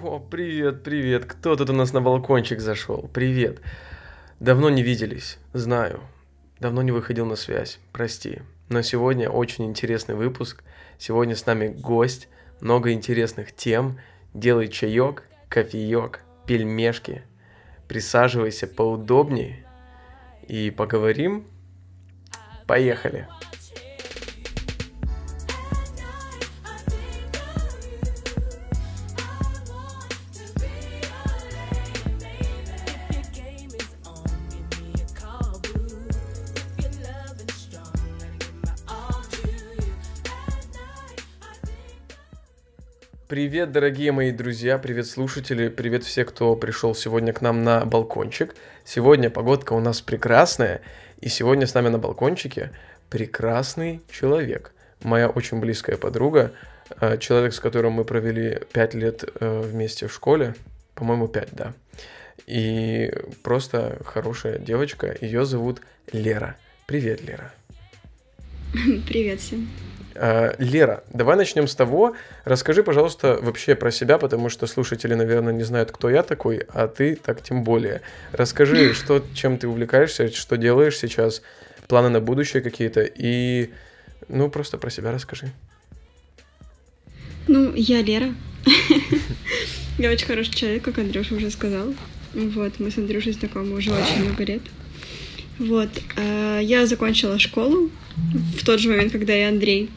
О, привет, привет. Кто тут у нас на балкончик зашел? Привет. Давно не виделись, знаю. Давно не выходил на связь, прости. Но сегодня очень интересный выпуск. Сегодня с нами гость, много интересных тем. Делай чаек, кофеек, пельмешки. Присаживайся поудобнее и поговорим. Поехали. Привет, дорогие мои друзья, привет, слушатели, привет все, кто пришел сегодня к нам на балкончик. Сегодня погодка у нас прекрасная, и сегодня с нами на балкончике прекрасный человек. Моя очень близкая подруга, э, человек, с которым мы провели пять лет э, вместе в школе, по-моему, пять, да. И просто хорошая девочка, ее зовут Лера. Привет, Лера. Привет всем. А, Лера, давай начнем с того. Расскажи, пожалуйста, вообще про себя, потому что слушатели, наверное, не знают, кто я такой, а ты так тем более. Расскажи, что, чем ты увлекаешься, что делаешь сейчас, планы на будущее какие-то, и, ну, просто про себя расскажи. Ну, я Лера. Я очень хороший человек, как Андрюша уже сказал. Вот, мы с Андрюшей знакомы уже очень много лет. Вот, а, я закончила школу в тот же момент, когда и Андрей.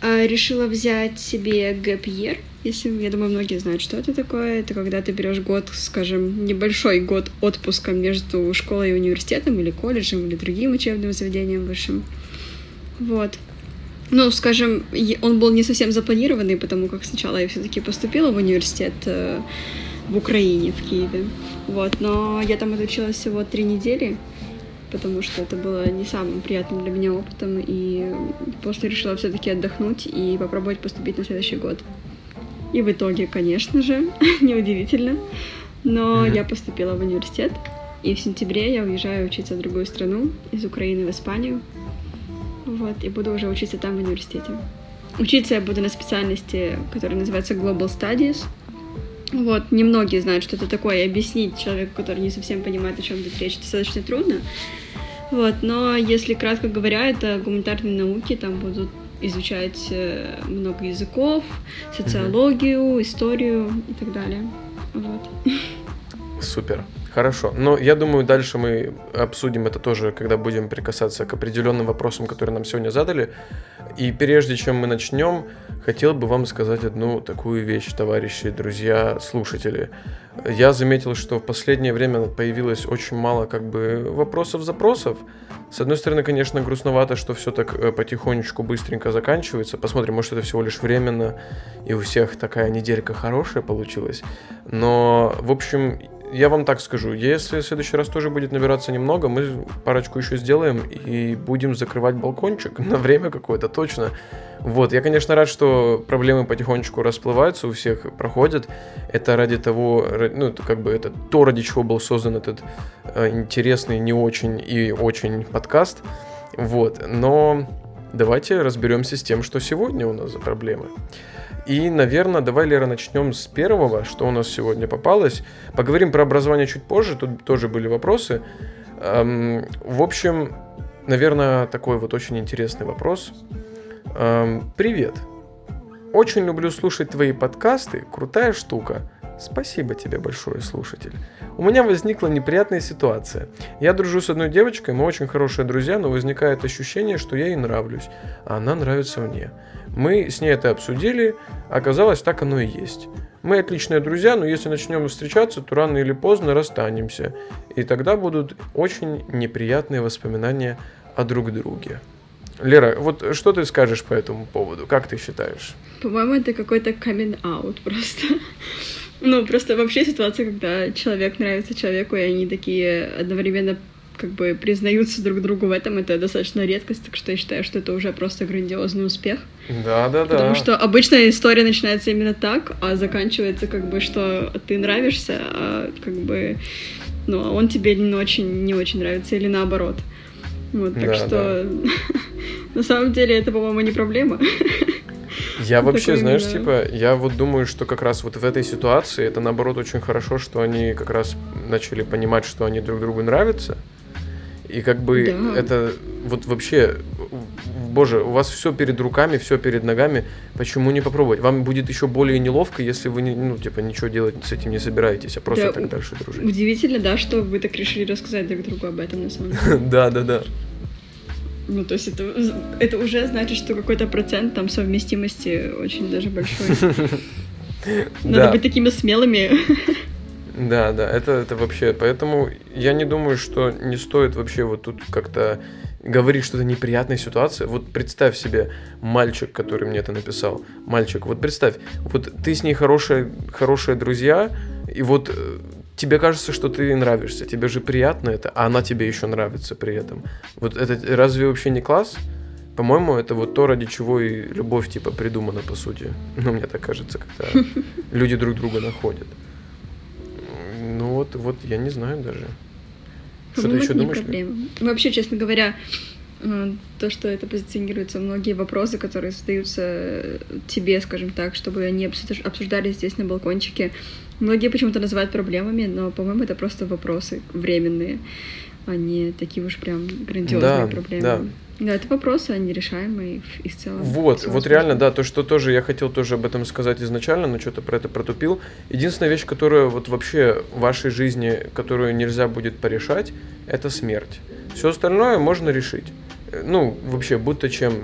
А, решила взять себе year. Если, я думаю, многие знают, что это такое. Это когда ты берешь год, скажем, небольшой год отпуска между школой и университетом, или колледжем, или другим учебным заведением высшим. Вот. Ну, скажем, он был не совсем запланированный, потому как сначала я все-таки поступила в университет э, в Украине, в Киеве. Вот, но я там отучилась всего три недели, потому что это было не самым приятным для меня опытом, и после решила все-таки отдохнуть и попробовать поступить на следующий год. И в итоге, конечно же, неудивительно, но mm-hmm. я поступила в университет, и в сентябре я уезжаю учиться в другую страну, из Украины в Испанию, вот, и буду уже учиться там в университете. Учиться я буду на специальности, которая называется Global Studies — вот, немногие знают, что это такое, и объяснить человеку, который не совсем понимает, о чем идет речь, достаточно трудно. Вот, но если кратко говоря, это гуманитарные науки, там будут изучать э, много языков, социологию, историю и так далее. Вот. Супер. Хорошо. Но я думаю, дальше мы обсудим это тоже, когда будем прикасаться к определенным вопросам, которые нам сегодня задали. И прежде чем мы начнем, хотел бы вам сказать одну такую вещь, товарищи, друзья, слушатели. Я заметил, что в последнее время появилось очень мало как бы вопросов-запросов. С одной стороны, конечно, грустновато, что все так э, потихонечку, быстренько заканчивается. Посмотрим, может, это всего лишь временно, и у всех такая неделька хорошая получилась. Но, в общем, я вам так скажу, если в следующий раз тоже будет набираться немного, мы парочку еще сделаем и будем закрывать балкончик на время какое-то точно. Вот, я, конечно, рад, что проблемы потихонечку расплываются, у всех проходят. Это ради того, ну, это как бы это то, ради чего был создан этот э, интересный, не очень и очень подкаст. Вот, но давайте разберемся с тем, что сегодня у нас за проблемы. И, наверное, давай, Лера, начнем с первого, что у нас сегодня попалось. Поговорим про образование чуть позже, тут тоже были вопросы. Эм, в общем, наверное, такой вот очень интересный вопрос. Эм, привет. Очень люблю слушать твои подкасты, крутая штука. Спасибо тебе большое, слушатель. У меня возникла неприятная ситуация. Я дружу с одной девочкой, мы очень хорошие друзья, но возникает ощущение, что я ей нравлюсь, а она нравится мне. Мы с ней это обсудили, оказалось, так оно и есть. Мы отличные друзья, но если начнем встречаться, то рано или поздно расстанемся. И тогда будут очень неприятные воспоминания о друг друге. Лера, вот что ты скажешь по этому поводу? Как ты считаешь? По-моему, это какой-то out просто. Ну, просто вообще ситуация, когда человек нравится человеку, и они такие одновременно как бы признаются друг другу в этом, это достаточно редкость, так что я считаю, что это уже просто грандиозный успех. Да, да, да. Потому что обычная история начинается именно так, а заканчивается как бы, что ты нравишься, а как бы, ну, а он тебе не очень, не очень нравится, или наоборот. Вот, так да, что да. на самом деле это, по-моему, не проблема. Я вообще, Такой знаешь, именно- типа, я вот думаю, что как раз вот в этой ситуации это наоборот очень хорошо, что они как раз начали понимать, что они друг другу нравятся. И как бы Да. это вот вообще, боже, у вас все перед руками, все перед ногами, почему не попробовать? Вам будет еще более неловко, если вы, не, ну, типа, ничего делать с этим не собираетесь, а просто Да, так дальше дружить. Удивительно, да, что вы так решили рассказать друг другу об этом на самом деле. Да, да, да. Ну, то есть это, это уже значит, что какой-то процент там совместимости очень даже большой. Надо быть такими смелыми. Да, да, это, это вообще. Поэтому я не думаю, что не стоит вообще вот тут как-то говорить что-то неприятная ситуация. Вот представь себе мальчик, который мне это написал. Мальчик, вот представь, вот ты с ней хорошие, хорошие друзья, и вот э, тебе кажется, что ты нравишься, тебе же приятно это, а она тебе еще нравится при этом. Вот это разве вообще не класс? По-моему, это вот то, ради чего и любовь типа придумана, по сути. Ну, мне так кажется, когда люди друг друга находят. Ну вот, вот я не знаю даже. Что ты По-моему, еще думаешь? проблема. Вообще, честно говоря, э, то, что это позиционируется, многие вопросы, которые задаются э, тебе, скажем так, чтобы они обсуж- обсуждались здесь на балкончике, многие почему-то называют проблемами, но, по-моему, это просто вопросы временные, а не такие уж прям грандиозные Да, проблемы. да. Да, это вопросы, они решаемые и в- целом. Вот, вот реально, да, то, что тоже я хотел тоже об этом сказать изначально, но что-то про это протупил. Единственная вещь, которая вот вообще в вашей жизни, которую нельзя будет порешать, это смерть. Все остальное можно решить. Э, Ну, вообще, будто чем.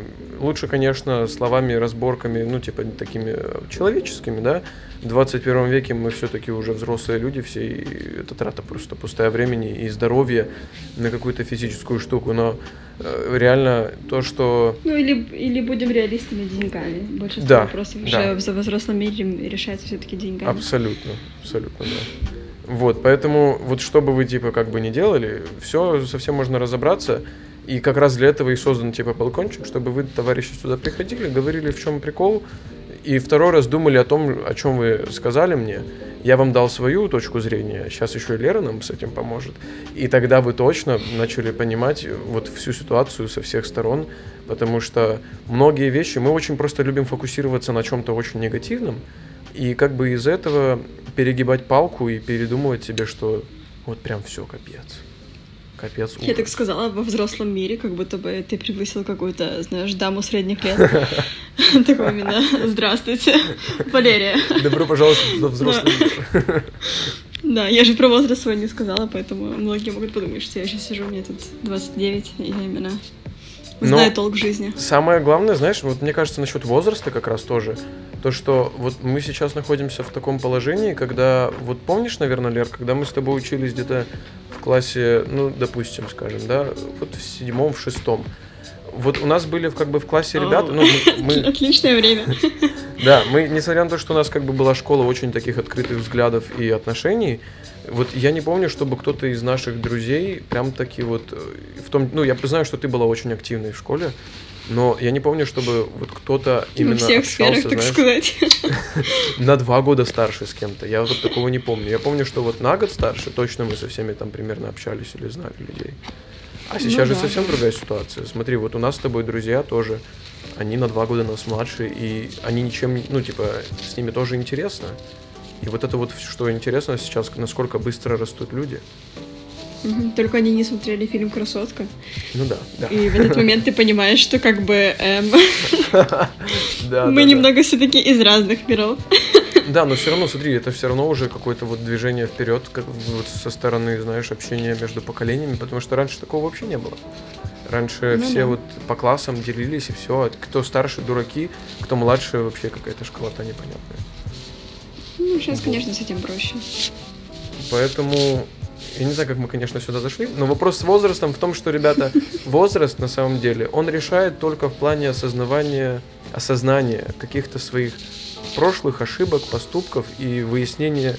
Лучше, конечно, словами, разборками, ну, типа, такими э, человеческими, да. В 21 веке мы все-таки уже взрослые люди все, и это трата просто пустая времени и здоровье на какую-то физическую штуку. Но э, реально то, что Ну, или, или будем реалистами деньгами. Большинство Да, вопросов да. уже в за- взрослом мире решается все-таки деньгами. Абсолютно, абсолютно, да. Вот, поэтому вот что бы вы типа как бы не делали, все совсем можно разобраться. И как раз для этого и создан типа балкончик, чтобы вы, товарищи, сюда приходили, говорили, в чем прикол, и второй раз думали о том, о чем вы сказали мне. Я вам дал свою точку зрения, сейчас еще и Лера нам с этим поможет. И тогда вы точно начали понимать вот всю ситуацию со всех сторон, потому что многие вещи, мы очень просто любим фокусироваться на чем-то очень негативном, и как бы из этого перегибать палку и передумывать себе, что вот прям все, капец. Капец. Я так ужас. сказала во взрослом мире, как будто бы ты пригласил какую-то, знаешь, даму средних лет. Такой именно «Здравствуйте, Валерия». Добро пожаловать во взрослый мир. Да, я же про возраст свой не сказала, поэтому многие могут подумать, что я сейчас сижу, мне тут 29, и я именно Но- знаю толк в жизни. Самое главное, знаешь, вот мне кажется, насчет возраста как раз тоже, то, что вот мы сейчас находимся в таком положении, когда, вот помнишь, наверное, Лер, когда мы с тобой учились где-то классе, ну, допустим, скажем, да, вот в седьмом, в шестом, вот у нас были как бы в классе ребята, ну, мы- Отличное время. Да, мы, несмотря на то, что у нас как бы была школа очень таких открытых взглядов и отношений, вот я не помню, чтобы кто-то из наших друзей прям таки вот э, в том, ну я знаю, что ты была очень активной в школе, но я не помню, чтобы вот кто-то Во именно всех общался, сферах, так знаешь, сказать. на два года старше с кем-то. Я вот такого не помню. Я помню, что вот на год старше точно мы со всеми там примерно общались или знали людей. А Ну сейчас же да, совсем другая ситуация. Смотри, вот у нас с тобой друзья тоже, они на два года нас младше, и они ничем, ну, типа, с ними тоже интересно. И вот это вот, что интересно сейчас, насколько быстро растут люди. Только они не смотрели фильм «Красотка». Ну да, да. И в этот момент ты понимаешь, что как бы эм, мы немного все-таки из разных миров. Да, но все равно, смотри, это все равно уже какое-то вот движение вперед, как вот со стороны, знаешь, общения между поколениями, потому что раньше такого вообще не было. Раньше Ну все да. вот по классам делились и все. Кто старше дураки, кто младше вообще какая-то школота непонятная. Ну, сейчас, конечно, с этим проще. Поэтому я не знаю, как мы, конечно, сюда зашли, но вопрос с возрастом в том, что, ребята, возраст на самом деле, он решает только в плане осознавания, осознания каких-то своих прошлых ошибок, поступков и выяснения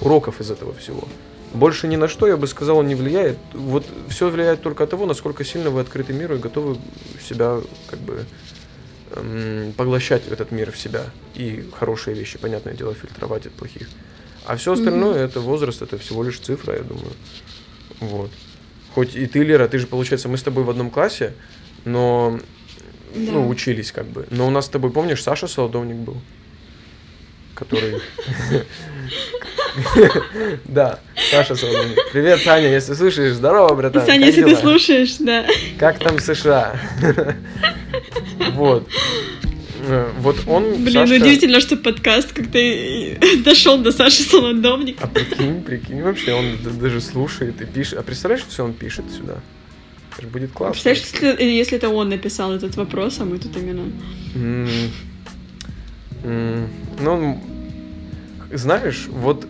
уроков из этого всего. Больше ни на что, я бы сказал, он не влияет. Вот все влияет только от того, насколько сильно вы открыты миру и готовы себя как бы эм, поглощать этот мир в себя. И хорошие вещи, понятное дело, фильтровать от плохих. А все остальное это возраст, это всего лишь цифра, я думаю. Вот. Хоть и ты, Лера, ты же, получается, мы с тобой в одном классе, но Да. ну, учились как бы. Но у нас с тобой, помнишь, Саша Солодовник был? Который... Да, Саша Солодовник. Привет, Саня, если слушаешь, здорово, братан. Саня, если ты слушаешь, да. Как там США? Вот. Э, Вот он, Блин, Сашка- удивительно, что подкаст как-то дошел до Саши Солодовника. А прикинь, прикинь, вообще он даже слушает и пишет. А представляешь, все он пишет сюда? Это же будет классно. Представляешь, если, если это он написал этот вопрос, а мы тут именно... М, м, Ну, знаешь, вот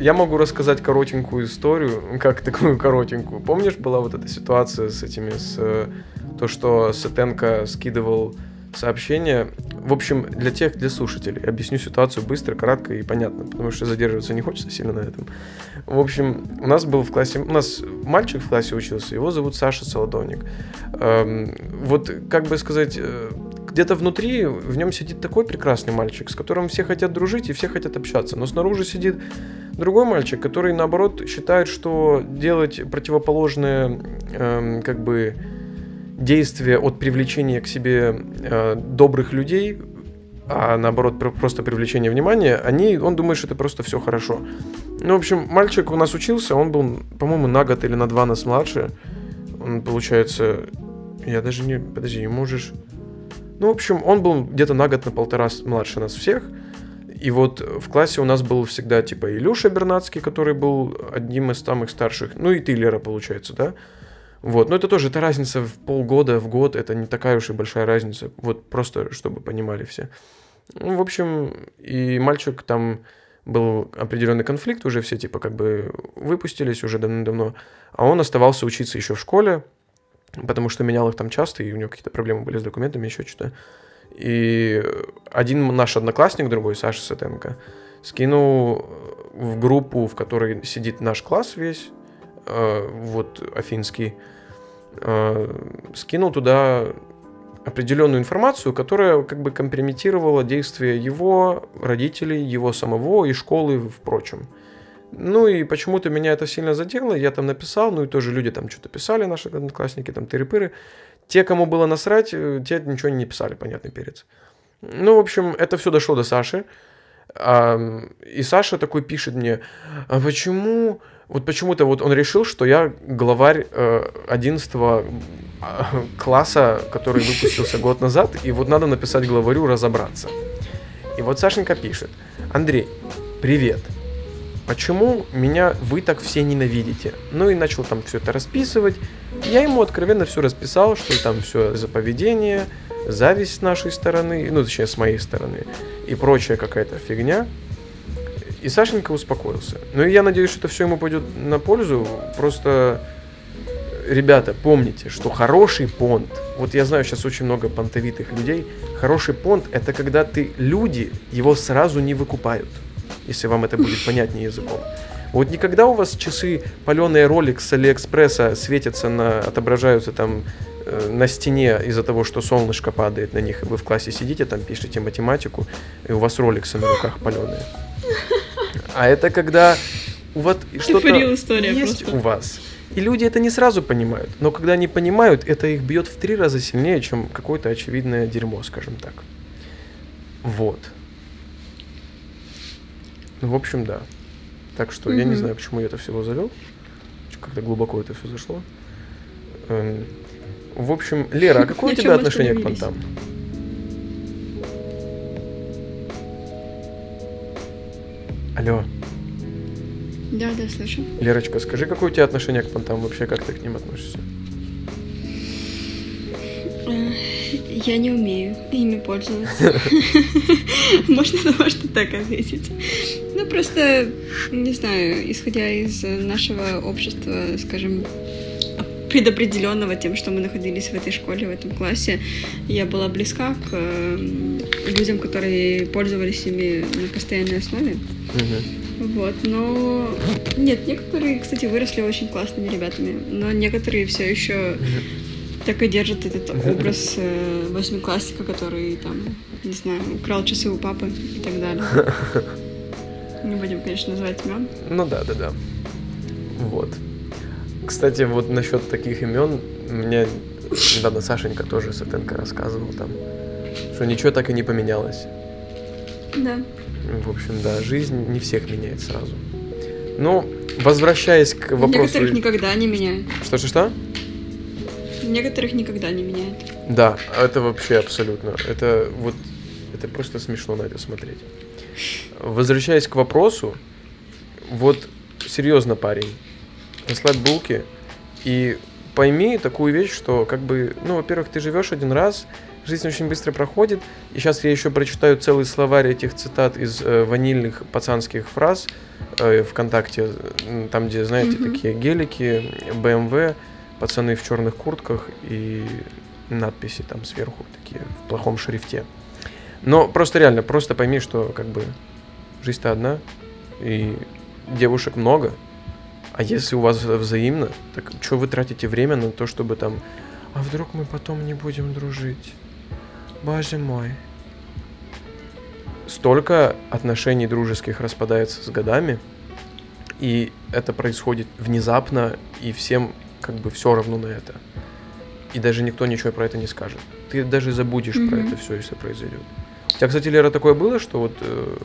я могу рассказать коротенькую историю, как такую коротенькую. Помнишь, была вот эта ситуация с этими, с э, то, что Сетенко скидывал сообщение. В общем, для тех, для слушателей, объясню ситуацию быстро, кратко и понятно, потому что задерживаться не хочется сильно на этом. В общем, у нас был в классе, у нас мальчик в классе учился, его зовут Саша Солодовник. Эм, Вот, как бы сказать, э, где-то внутри в нем сидит такой прекрасный мальчик, с которым все хотят дружить и все хотят общаться, но снаружи сидит другой мальчик, который наоборот считает, что делать противоположное, эм, как бы действие от привлечения к себе э, добрых людей, а наоборот про- просто привлечение внимания, они, он думает, что это просто все хорошо. Ну, в общем, мальчик у нас учился, он был, по-моему, на год или на два нас младше. Он, получается, я даже не... Подожди, ему же... Ну, в общем, он был где-то на год, на полтора младше нас всех. И вот в классе у нас был всегда типа Илюша Бернацкий, который был одним из самых старших. Ну и ты, Лера, получается, да? Вот, но это тоже, это разница в полгода, в год, это не такая уж и большая разница. Вот просто, чтобы понимали все. Ну, в общем, и мальчик там был определенный конфликт, уже все типа как бы выпустились уже давно-давно, а он оставался учиться еще в школе, потому что менял их там часто, и у него какие-то проблемы были с документами, еще что-то. И один наш одноклассник, другой, Саша Сатенко, скинул в группу, в которой сидит наш класс весь, вот афинский, э, скинул туда определенную информацию, которая как бы компрометировала действия его родителей, его самого и школы, впрочем. Ну и почему-то меня это сильно задело, я там написал, ну и тоже люди там что-то писали, наши одноклассники, там тыры-пыры. Те, кому было насрать, э, те ничего не писали, понятный перец. Ну, в общем, это все дошло до Саши. И Саша такой пишет мне, а почему... Вот почему-то вот он решил, что я главарь э, 11 класса, который выпустился год назад, и вот надо написать главарю разобраться. И вот Сашенька пишет, Андрей, привет, почему меня вы так все ненавидите? Ну и начал там все это расписывать. Я ему откровенно все расписал, что там все за поведение, зависть с нашей стороны, ну точнее с моей стороны, и прочая какая-то фигня. И Сашенька успокоился. Ну и я надеюсь, что это все ему пойдет на пользу. Просто, ребята, помните, что хороший понт, вот я знаю сейчас очень много понтовитых людей, хороший понт это когда ты, люди его сразу не выкупают, если вам это будет понятнее языком. Вот никогда у вас часы паленые Rolex с Алиэкспресса светятся на, отображаются там э, на стене из-за того, что солнышко падает на них, и вы в классе сидите, там пишете математику, и у вас роликсы на руках паленые. А это когда вас что-то есть просто. у вас. И люди это не сразу понимают. Но когда они понимают, это их бьет в три раза сильнее, чем какое-то очевидное дерьмо, скажем так. Вот. Ну, в общем, да. Так что я не знаю, к чему я это всего завел. Как-то глубоко это все зашло. Эм, В общем, Лера, а какое у тебя отношение к понтам? Алло, Да, да, слышу. Лерочка, скажи, какое у тебя отношение к понтам вообще, как ты к ним относишься? Э, Я не умею ими пользоваться. Можно, можно так ответить. Ну, просто, не знаю, исходя из нашего общества, скажем, предопределенного тем, что мы находились в этой школе, в этом классе, я была близка к э, людям, которые пользовались ими на постоянной основе. Мгм. Вот, но нет, некоторые, кстати, выросли очень классными ребятами, но некоторые все еще так и держат этот образ э, восьмиклассника, который там, не знаю, украл часы у папы и так далее. Не будем, конечно, называть имен. Ну да, да, да. Вот. Кстати, вот насчет таких имен, меня недавно Сашенька тоже Сатенко рассказывал там, что ничего так и не поменялось. Да. В общем, да, жизнь не всех меняет сразу. Ну, возвращаясь к вопросу... Некоторых никогда не меняет. Что-что-что? Некоторых никогда не меняет. Да, это вообще абсолютно. Это вот... Это просто смешно на это смотреть. Возвращаясь к вопросу, вот серьезно, парень, расслабь булки и пойми такую вещь, что как бы, ну, во-первых, ты живешь один раз, жизнь очень быстро проходит, и сейчас я еще прочитаю целый словарь этих цитат из э, ванильных пацанских фраз э, ВКонтакте, там, где, знаете, mm-hmm. такие гелики, BMW, пацаны в черных куртках и надписи там сверху такие в плохом шрифте. Но просто реально, просто пойми, что как бы жизнь-то одна, и девушек много, а если у вас взаимно, так что вы тратите время на то, чтобы там, а вдруг мы потом не будем дружить? Боже мой. Столько отношений дружеских распадается с годами, и это происходит внезапно, и всем как бы все равно на это. И даже никто ничего про это не скажет. Ты даже забудешь mm-hmm. про это все, если произойдет. У тебя, кстати, Лера, такое было, что вот э,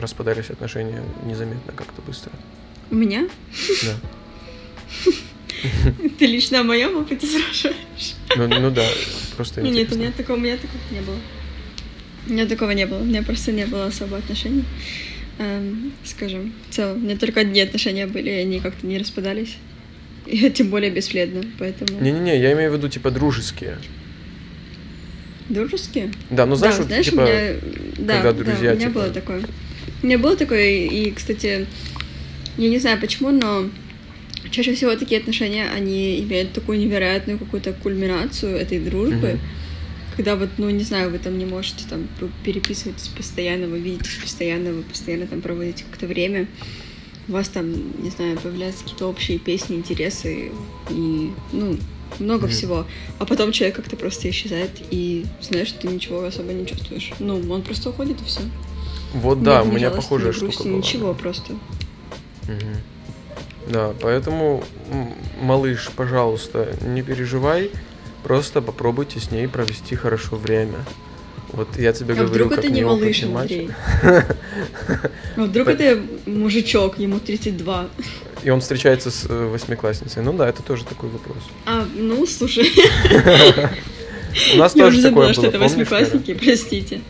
распадались отношения незаметно как-то быстро? У меня? Да. Ты лично о моем опыте спрашиваешь? Ну, ну да, просто ну, Нет, у меня такого, у меня такого не было. У меня такого не было. У меня просто не было особо отношений. Эм, скажем, в целом. У меня только одни отношения были, и они как-то не распадались. И тем более бесследно, поэтому... Не-не-не, я имею в виду, типа, дружеские. Дружеские? Да, ну знаешь, да, вот, знаешь, типа, меня... когда да, друзья, да, у меня типа... было такое. У меня было такое, и, кстати, я не знаю почему, но чаще всего такие отношения, они имеют такую невероятную какую-то кульминацию этой дружбы, mm-hmm. когда вот, ну, не знаю, вы там не можете там переписываться постоянно, вы видитесь постоянно, вы постоянно там проводите как-то время, у вас там, не знаю, появляются какие-то общие песни, интересы и, ну, много mm-hmm. всего. А потом человек как-то просто исчезает, и знаешь, ты ничего особо не чувствуешь. Ну, он просто уходит, и все. Вот да, у меня похожая штука была. Ничего просто. Угу. Да, поэтому, малыш, пожалуйста, не переживай, просто попробуйте с ней провести хорошо время. Вот я тебе а говорю, вдруг как это не малыш, Андрей? А вдруг это мужичок, ему 32. И он встречается с э, восьмиклассницей. Ну да, это тоже такой вопрос. А, ну, слушай. У нас тоже такое было, что это восьмиклассники, простите.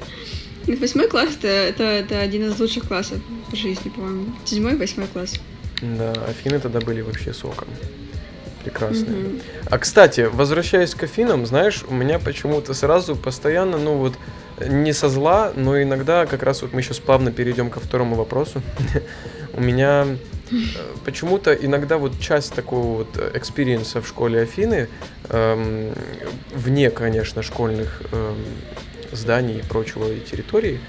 Восьмой класс это, это, это один из лучших классов в жизни, по-моему. Седьмой, восьмой класс. Да, Афины тогда были вообще соком. Прекрасные. Mm-hmm. А кстати, возвращаясь к Афинам, знаешь, у меня почему-то сразу постоянно, ну вот, не со зла, но иногда как раз вот мы сейчас плавно перейдем ко второму вопросу. у меня э, почему-то иногда вот часть такого вот experience'а в школе Афины, эм, вне, конечно, школьных эм, зданий и прочего и территорий,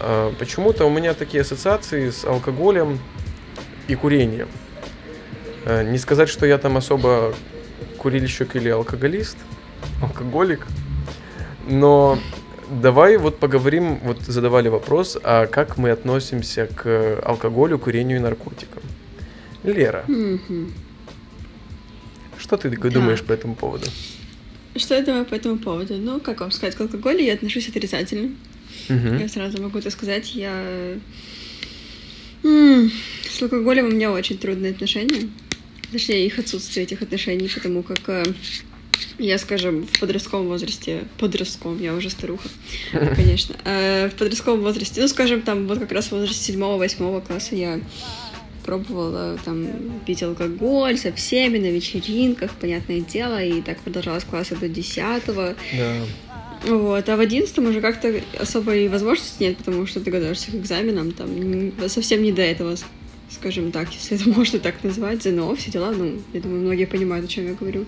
а, почему-то у меня такие ассоциации с алкоголем и курением. А, не сказать, что я там особо курильщик или алкоголист, алкоголик, но давай вот поговорим, вот задавали вопрос, а как мы относимся к алкоголю, курению и наркотикам. Лера, mm-hmm. что ты думаешь да. по этому поводу? Что я думаю по этому поводу? Ну, как вам сказать, к алкоголю я отношусь отрицательно. Угу. Я сразу могу это сказать. Я... М-м, с алкоголем у меня очень трудные отношения. Точнее, их отсутствие этих отношений, потому как э, я, скажем, в подростковом возрасте, подростковом, я уже старуха, конечно, э, в подростковом возрасте, ну, скажем, там вот как раз в возрасте седьмого-восьмого класса я пробовала там пить алкоголь со всеми на вечеринках, понятное дело, и так продолжалось класса до десятого. Да. Вот, а в одиннадцатом уже как-то особой возможности нет, потому что ты готовишься к экзаменам, там совсем не до этого, скажем так, если это можно так назвать, ЗНО, все дела, ну, я думаю, многие понимают, о чем я говорю.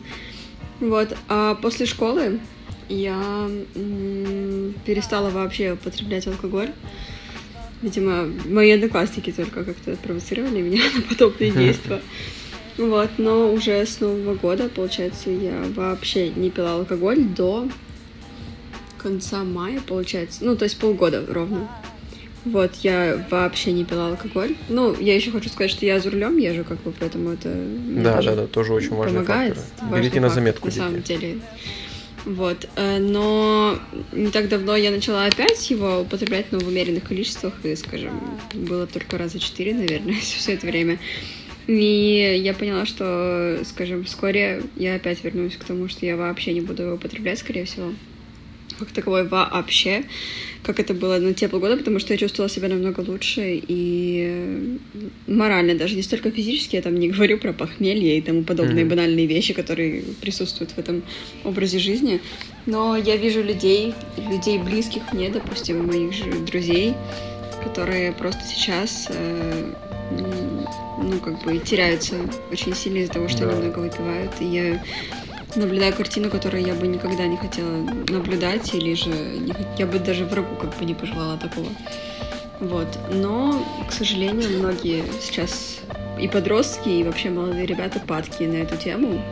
Вот, а после школы я м- перестала вообще употреблять алкоголь. Видимо, мои одноклассники только как-то провоцировали меня на подобные действия. Вот, но уже с Нового года, получается, я вообще не пила алкоголь до конца мая, получается. Ну, то есть полгода ровно. Вот, я вообще не пила алкоголь. Ну, я еще хочу сказать, что я за рулем езжу, как бы, поэтому это да, да, да, тоже очень важный помогает. фактор. Берите на заметку, на дети. самом деле. Вот, э, но не так давно я начала опять его употреблять, но в умеренных количествах, и, скажем, было только раза четыре, наверное, все это время. И я поняла, что, скажем, вскоре я опять вернусь к тому, что я вообще не буду его употреблять, скорее всего как таковой вообще, как это было на те полгода, потому что я чувствовала себя намного лучше и морально, даже не столько физически, я там не говорю про похмелье и тому подобные Мгм. банальные вещи, которые присутствуют в этом образе жизни. Но я вижу людей, людей близких мне, допустим, моих же друзей, которые просто сейчас, э, ну, как бы теряются очень сильно из-за того, что Да. они много выпивают. И я наблюдаю картину, которую я бы никогда не хотела наблюдать, или же я бы даже врагу как бы не пожелала такого. Вот. Но, к сожалению, многие сейчас и подростки, и вообще молодые ребята падки на эту тему.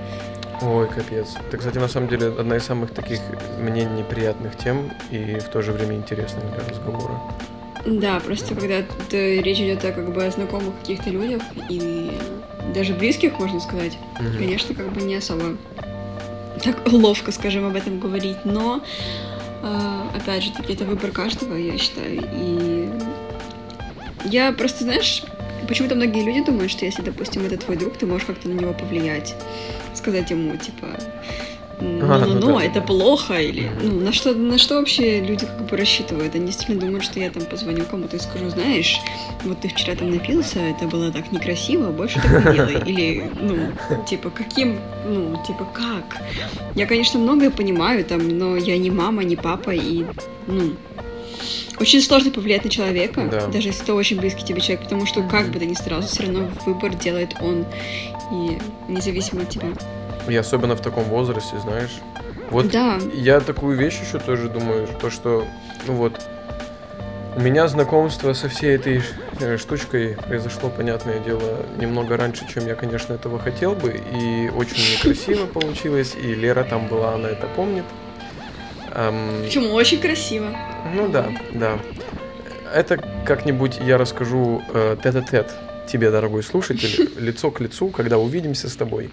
Ой, капец. Это, кстати, на самом деле одна из самых таких мне неприятных тем и в то же время интересных для разговора. Да, просто когда т- речь идет о как бы о знакомых каких-то людях и даже близких, можно сказать, Мгм. конечно, как бы не особо так ловко, скажем, об этом говорить, но э, опять же таки это выбор каждого, я считаю. И я просто, знаешь, почему-то многие люди думают, что если, допустим, это твой друг, ты можешь как-то на него повлиять, сказать ему, типа, ну, А, ну, ну ну, да, это да. плохо, или ну, на что, на что вообще люди как бы рассчитывают? Они действительно думают, что я там позвоню кому-то и скажу, знаешь, вот ты вчера там напился, это было так некрасиво, больше так не делай. Или, ну, типа, каким, ну, типа, как? Я, конечно, многое понимаю там, но я не мама, не папа, и, ну, очень сложно повлиять на человека, Да. даже если это очень близкий тебе человек, потому что как бы ты ни старался, все равно выбор делает он, и независимо от тебя. И особенно в таком возрасте, знаешь. Вот Да. я такую вещь еще тоже думаю, то что, ну вот, у меня знакомство со всей этой э, штучкой произошло, понятное дело, немного раньше, чем я, конечно, этого хотел бы, и очень некрасиво получилось, и Лера там была, она это помнит. Ам, Почему? Очень красиво. ну да, да. Это как-нибудь я расскажу э, тет-а-тет тебе, дорогой слушатель, лицо к лицу, когда увидимся с тобой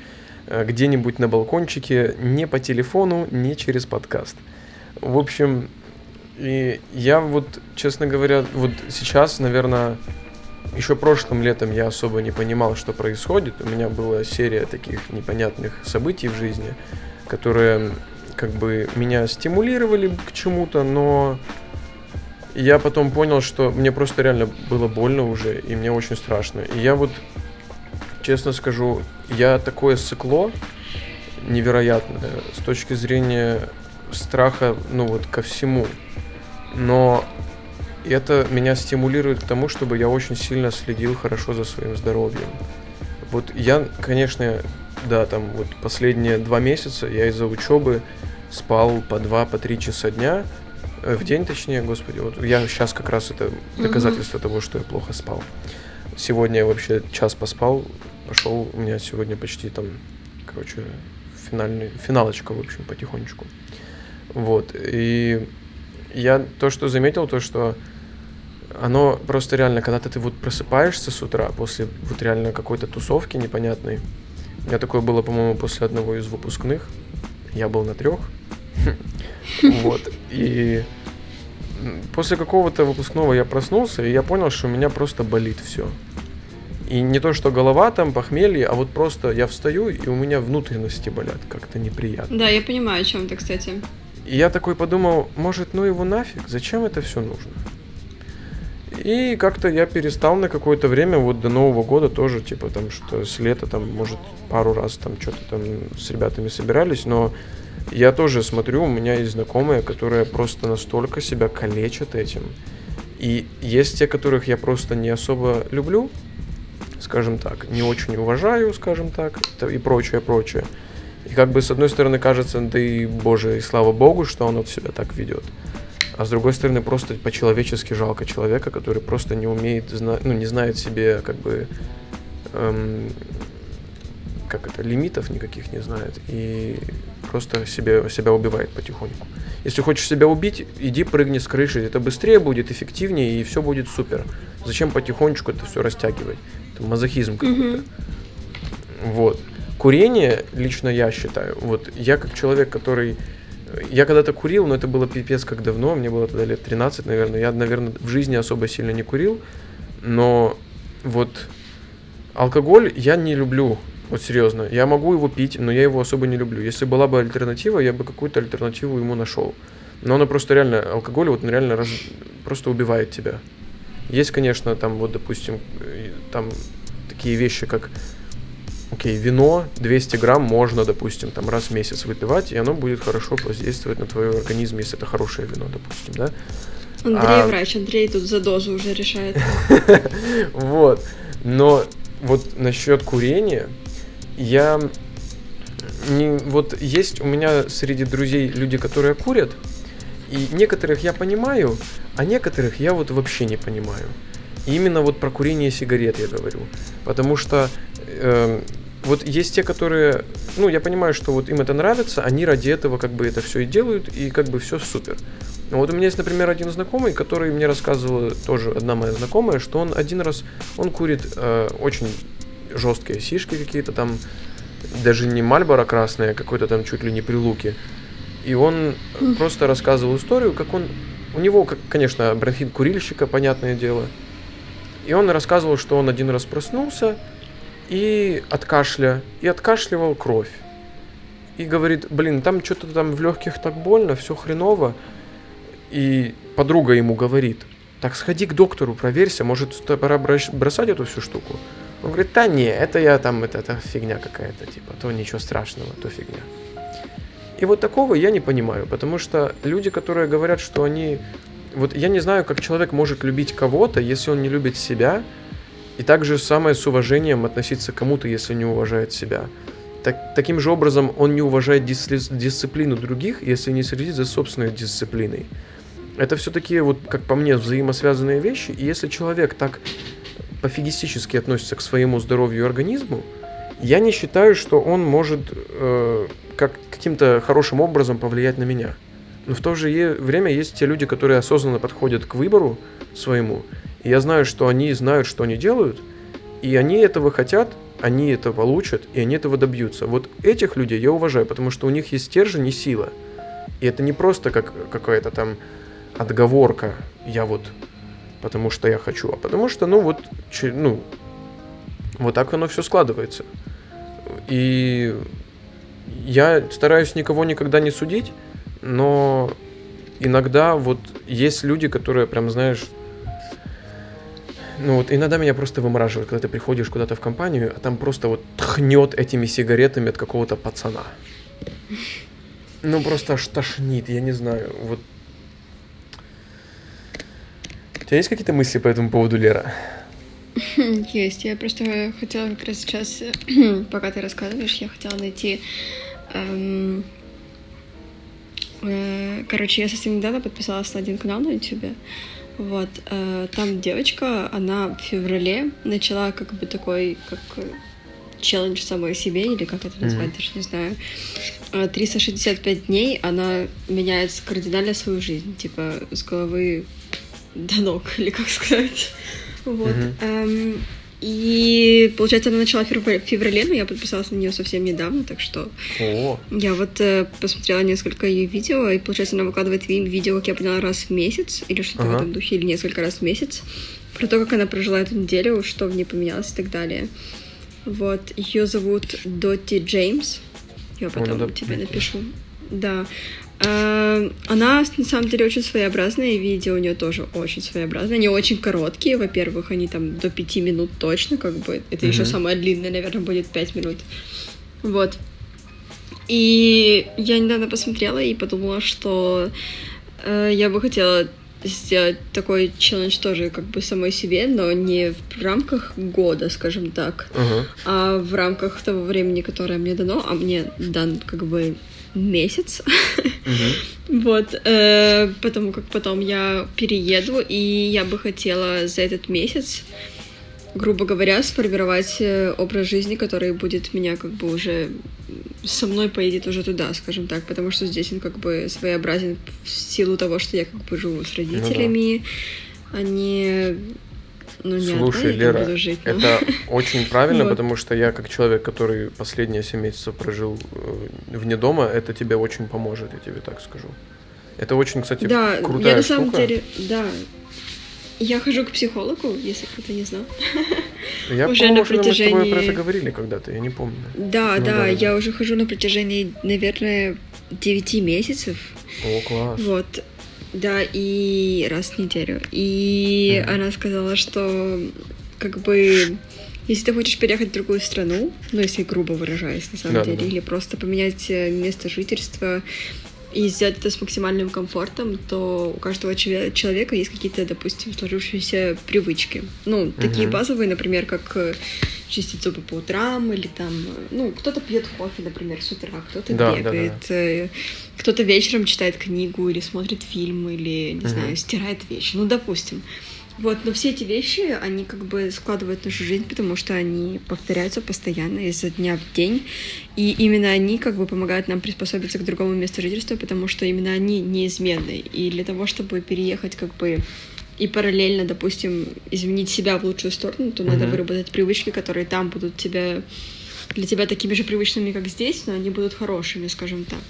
где-нибудь на балкончике, не по телефону, не через подкаст. В общем, и я вот, честно говоря, вот сейчас, наверное, еще прошлым летом я особо не понимал, что происходит. У меня была серия таких непонятных событий в жизни, которые как бы меня стимулировали к чему-то, но я потом понял, что мне просто реально было больно уже, и мне очень страшно. И я вот, честно скажу, я такое сыкло невероятное с точки зрения страха, ну вот, ко всему. Но это меня стимулирует к тому, чтобы я очень сильно следил хорошо за своим здоровьем. Вот я, конечно, да, там вот последние два месяца я из-за учебы спал по два, по три часа дня, э, в день точнее, господи, вот я сейчас как раз это доказательство того, что я плохо спал. Сегодня я вообще час поспал, пошел, у меня сегодня почти там, короче, финальный, финалочка, в общем, потихонечку. Вот, и я то, что заметил, то, что оно просто реально, когда ты вот просыпаешься с утра после вот реально какой-то тусовки непонятной. У меня такое было, по-моему, после одного из выпускных. Я был на трех. Вот. И после какого-то выпускного я проснулся, и я понял, что у меня просто болит все. И не то, что голова там, похмелье, а вот просто я встаю, и у меня внутренности болят как-то неприятно. Да, я понимаю, о чем ты, кстати. И я такой подумал, может, ну его нафиг, зачем это все нужно? И как-то я перестал на какое-то время, вот до Нового года тоже, типа там что с лета там, может, пару раз там что-то там с ребятами собирались, но я тоже смотрю, у меня есть знакомые, которые просто настолько себя калечат этим. И есть те, которых я просто не особо люблю, скажем так, не очень уважаю, скажем так, и прочее, прочее. И как бы с одной стороны кажется, да и боже, и слава богу, что он вот себя так ведет. А с другой стороны, просто по-человечески жалко человека, который просто не умеет, ну, не знает себе, как бы, эм, как это, лимитов никаких не знает. И просто себе, себя убивает потихоньку. Если хочешь себя убить, иди прыгни с крыши. Это быстрее будет, эффективнее, и все будет супер. Зачем потихонечку это все растягивать? Это мазохизм какой-то. Вот. Курение, лично я считаю, вот я как человек, который... Я когда-то курил, но это было пипец как давно, мне было тогда лет 13, наверное. Я, наверное, в жизни особо сильно не курил, но вот алкоголь я не люблю. Вот серьезно. Я могу его пить, но я его особо не люблю. Если была бы альтернатива, я бы какую-то альтернативу ему нашел. Но она просто реально, алкоголь вот реально раз, просто убивает тебя. Есть, конечно, там вот, допустим, э, там такие вещи, как, окей, вино 200 грамм можно, допустим, там раз в месяц выпивать, и оно будет хорошо воздействовать на твой организм, если это хорошее вино, допустим, да? Андрей а... врач, Андрей тут за дозу уже решает. Вот. Но вот насчет курения, я не вот есть у меня среди друзей люди, которые курят, и некоторых я понимаю, а некоторых я вот вообще не понимаю. И именно вот про курение сигарет я говорю, потому что э, вот есть те, которые, ну, я понимаю, что вот им это нравится, они ради этого как бы это все и делают, и как бы все супер. Но вот у меня есть, например, один знакомый, который мне рассказывала тоже одна моя знакомая, что он один раз, он курит э, очень жесткие сишки какие-то там, даже не Мальборо красные, а какой-то там чуть ли не прилуки. И он просто рассказывал историю, как он... У него, конечно, бронхит курильщика, понятное дело. И он рассказывал, что он один раз проснулся и от кашля, и откашливал кровь. И говорит, блин, там что-то там в легких так больно, все хреново. И подруга ему говорит, так сходи к доктору, проверься, может пора бросать эту всю штуку. Он говорит, да не, это я там, это, это фигня какая-то, типа, то ничего страшного, то фигня. И вот такого я не понимаю, потому что люди, которые говорят, что они... Вот я не знаю, как человек может любить кого-то, если он не любит себя, и также самое с уважением относиться к кому-то, если не уважает себя. Так, таким же образом он не уважает дис- дисциплину других, если не следит за собственной дисциплиной. Это все-таки, вот, как по мне, взаимосвязанные вещи, и если человек так пофигистически относится к своему здоровью и организму, я не считаю, что он может э, как, каким-то хорошим образом повлиять на меня. Но в то же время есть те люди, которые осознанно подходят к выбору своему, и я знаю, что они знают, что они делают, и они этого хотят, они это получат, и они этого добьются. Вот этих людей я уважаю, потому что у них есть стержень и сила. И это не просто как какая-то там отговорка, я вот потому что я хочу, а потому что, ну, вот, ну, вот так оно все складывается. И я стараюсь никого никогда не судить, но иногда вот есть люди, которые прям, знаешь, ну вот иногда меня просто вымораживает, когда ты приходишь куда-то в компанию, а там просто вот тхнет этими сигаретами от какого-то пацана. Ну просто аж тошнит, я не знаю. Вот у тебя есть какие-то мысли по этому поводу, Лера? Есть. Я просто хотела как раз сейчас, пока ты рассказываешь, я хотела найти... Эм, э, короче, я совсем недавно подписалась на один канал на YouTube. Вот. Э, там девочка, она в феврале начала как бы такой, как челлендж самой себе, или как это назвать, mm-hmm. даже не знаю. 365 э, дней она меняет кардинально свою жизнь, типа с головы до ног, или как сказать. Вот. Mm-hmm. Эм, и, получается, она начала в феврале, но я подписалась на нее совсем недавно, так что О. я вот э, посмотрела несколько ее видео, и, получается, она выкладывает видео, как я поняла, раз в месяц, или что-то ага. в этом духе, или несколько раз в месяц, про то, как она прожила эту неделю, что в ней поменялось и так далее. Вот, ее зовут Дотти Джеймс, я потом О, тебе напишу. Да, она на самом деле очень своеобразная, и видео у нее тоже очень своеобразные. Они очень короткие, во-первых, они там до пяти минут точно, как бы. Это mm-hmm. еще самое длинное, наверное, будет пять минут. Вот. И я недавно посмотрела и подумала, что э, я бы хотела сделать такой челлендж тоже как бы самой себе, но не в рамках года, скажем так, uh-huh. а в рамках того времени, которое мне дано, а мне дан как бы месяц. Вот, э, потому как потом я перееду, и я бы хотела за этот месяц, грубо говоря, сформировать э, образ жизни, который будет меня как бы уже со мной поедет уже туда, скажем так, потому что здесь он как бы своеобразен в силу того, что я как бы живу с родителями, ну, да. они ну, не Слушай, одна, Лера, жить, но... это очень правильно, вот. потому что я как человек, который последние 7 месяцев прожил э, вне дома, это тебе очень поможет, я тебе так скажу. Это очень, кстати, да, крутая я на штука. самом деле, да, я хожу к психологу, если кто-то не знал. Я уже помню, на протяжении... мы с тобой про это говорили когда-то, я не помню. Да, ну, да, да, я уже хожу на протяжении, наверное, 9 месяцев. О, класс. Вот. Да, и раз в неделю. И mm. она сказала, что как бы если ты хочешь переехать в другую страну, ну если грубо выражаясь на самом да, деле, да. или просто поменять э, место жительства, и сделать это с максимальным комфортом, то у каждого человека есть какие-то, допустим, сложившиеся привычки. Ну, uh-huh. такие базовые, например, как э, чистить зубы по утрам, или там, э, ну, кто-то пьет кофе, например, с утра, кто-то да, бегает, да, да. Кто-то вечером читает книгу или смотрит фильм, или, не uh-huh. знаю, стирает вещи. Ну, допустим. Вот, но все эти вещи, они как бы складывают нашу жизнь, потому что они повторяются постоянно изо дня в день. И именно они как бы помогают нам приспособиться к другому месту жительства, потому что именно они неизменны. И для того, чтобы переехать как бы и параллельно, допустим, изменить себя в лучшую сторону, то mm-hmm. надо выработать привычки, которые там будут тебя для тебя такими же привычными, как здесь, но они будут хорошими, скажем так.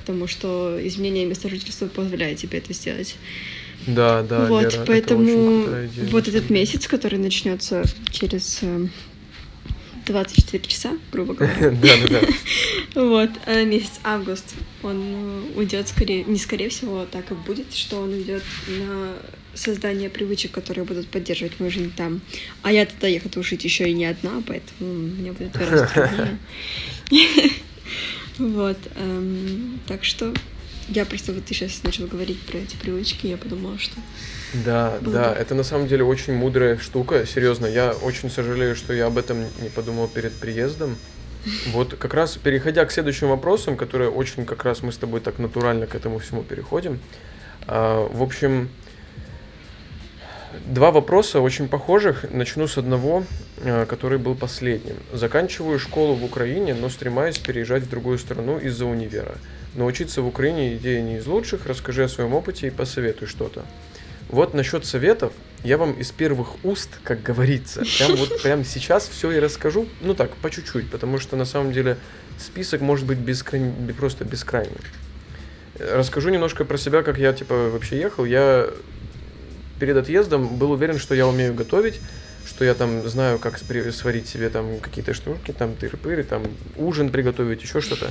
Потому что изменение места жительства позволяет тебе это сделать. Да, да, вот, Лера, поэтому это вот этот месяц, который начнется через 24 э, часа, грубо говоря. Да, да, да. Вот, э, месяц август, он э, уйдет скорее, не скорее всего, так и будет, что он уйдет на создание привычек, которые будут поддерживать мою жизнь там. А я тогда ехать жить еще и не одна, поэтому мне будет гораздо труднее. Вот, эм, так что я просто вот ты сейчас начал говорить про эти привычки, я подумала, что... Да, Было да, это на самом деле очень мудрая штука, серьезно. Я очень сожалею, что я об этом не подумал перед приездом. Вот как раз переходя к следующим вопросам, которые очень как раз мы с тобой так натурально к этому всему переходим. А, в общем, два вопроса очень похожих. Начну с одного, а, который был последним. Заканчиваю школу в Украине, но стремаюсь переезжать в другую страну из-за универа. Научиться в Украине идея не из лучших, расскажи о своем опыте и посоветуй что-то. Вот насчет советов, я вам из первых уст, как говорится, прям вот прямо сейчас все и расскажу, ну так, по чуть-чуть, потому что на самом деле список может быть бескрай... просто бескрайний. Расскажу немножко про себя, как я типа вообще ехал. Я перед отъездом был уверен, что я умею готовить, что я там знаю, как сварить себе там какие-то штуки, там тыры-пыры, там ужин приготовить, еще что-то.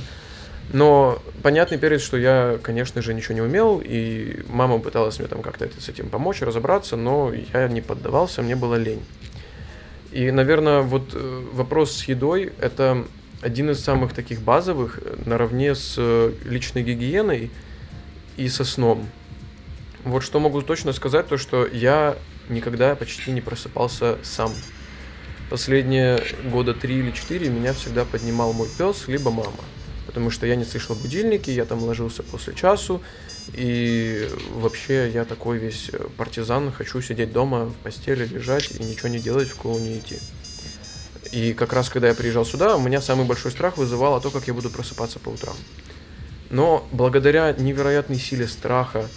Но понятный перец, что я, конечно же, ничего не умел, и мама пыталась мне там как-то с этим помочь, разобраться, но я не поддавался, мне было лень. И, наверное, вот э, вопрос с едой – это один из самых таких базовых, э, наравне с э, личной гигиеной и со сном. Вот что могу точно сказать, то что я никогда почти не просыпался сам. Последние года три или четыре меня всегда поднимал мой пес, либо мама потому что я не слышал будильники, я там ложился после часу, и вообще я такой весь партизан, хочу сидеть дома в постели, лежать и ничего не делать, в школу не идти. И как раз когда я приезжал сюда, у меня самый большой страх вызывало то, как я буду просыпаться по утрам. Но благодаря невероятной силе страха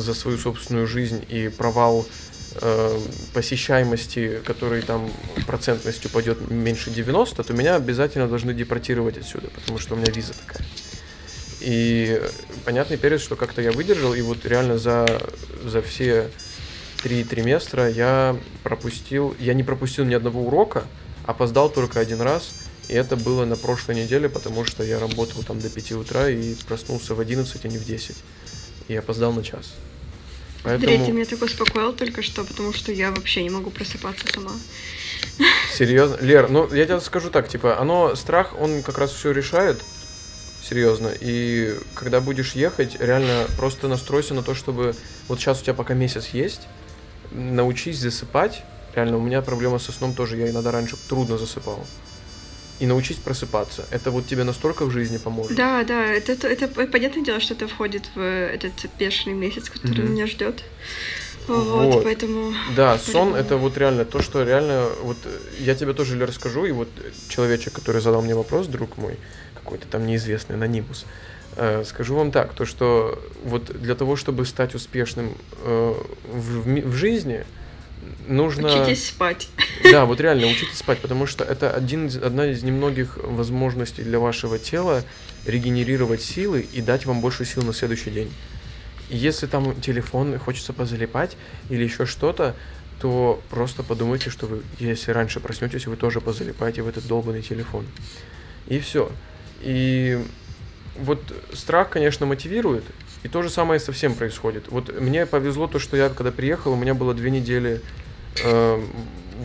за свою собственную жизнь и провал э, посещаемости, который там процентностью пойдет меньше 90, то меня обязательно должны депортировать отсюда, потому что у меня виза такая. И понятный перец, что как-то я выдержал, и вот реально за, за все три триместра я пропустил, я не пропустил ни одного урока, опоздал только один раз, и это было на прошлой неделе, потому что я работал там до 5 утра и проснулся в 11, а не в 10. И опоздал на час. Поэтому... Андрей, ты меня так успокоил только что, потому что я вообще не могу просыпаться сама. Серьезно? Лер, ну я тебе скажу так, типа, оно, страх, он как раз все решает, серьезно. И когда будешь ехать, реально просто настройся на то, чтобы вот сейчас у тебя пока месяц есть, научись засыпать. Реально, у меня проблема со сном тоже, я иногда раньше трудно засыпал и научись просыпаться. Это вот тебе настолько в жизни поможет. Да, да, это, это, это понятное дело, что это входит в этот бешеный месяц, который mm-hmm. меня ждет. Вот, вот, поэтому... Да, сон это вот реально то, что реально... Вот я тебе тоже расскажу, и вот человечек, который задал мне вопрос, друг мой, какой-то там неизвестный анонимус. Э, скажу вам так, то что вот для того, чтобы стать успешным э, в, в жизни, нужно... Учитесь спать. Да, вот реально учитесь спать, потому что это один, одна из немногих возможностей для вашего тела регенерировать силы и дать вам больше сил на следующий день. Если там телефон хочется позалипать или еще что-то, то просто подумайте, что вы, если раньше проснетесь, вы тоже позалипаете в этот долбанный телефон. И все. И вот страх, конечно, мотивирует, и то же самое со всем происходит. Вот мне повезло то, что я когда приехал, у меня было две недели э,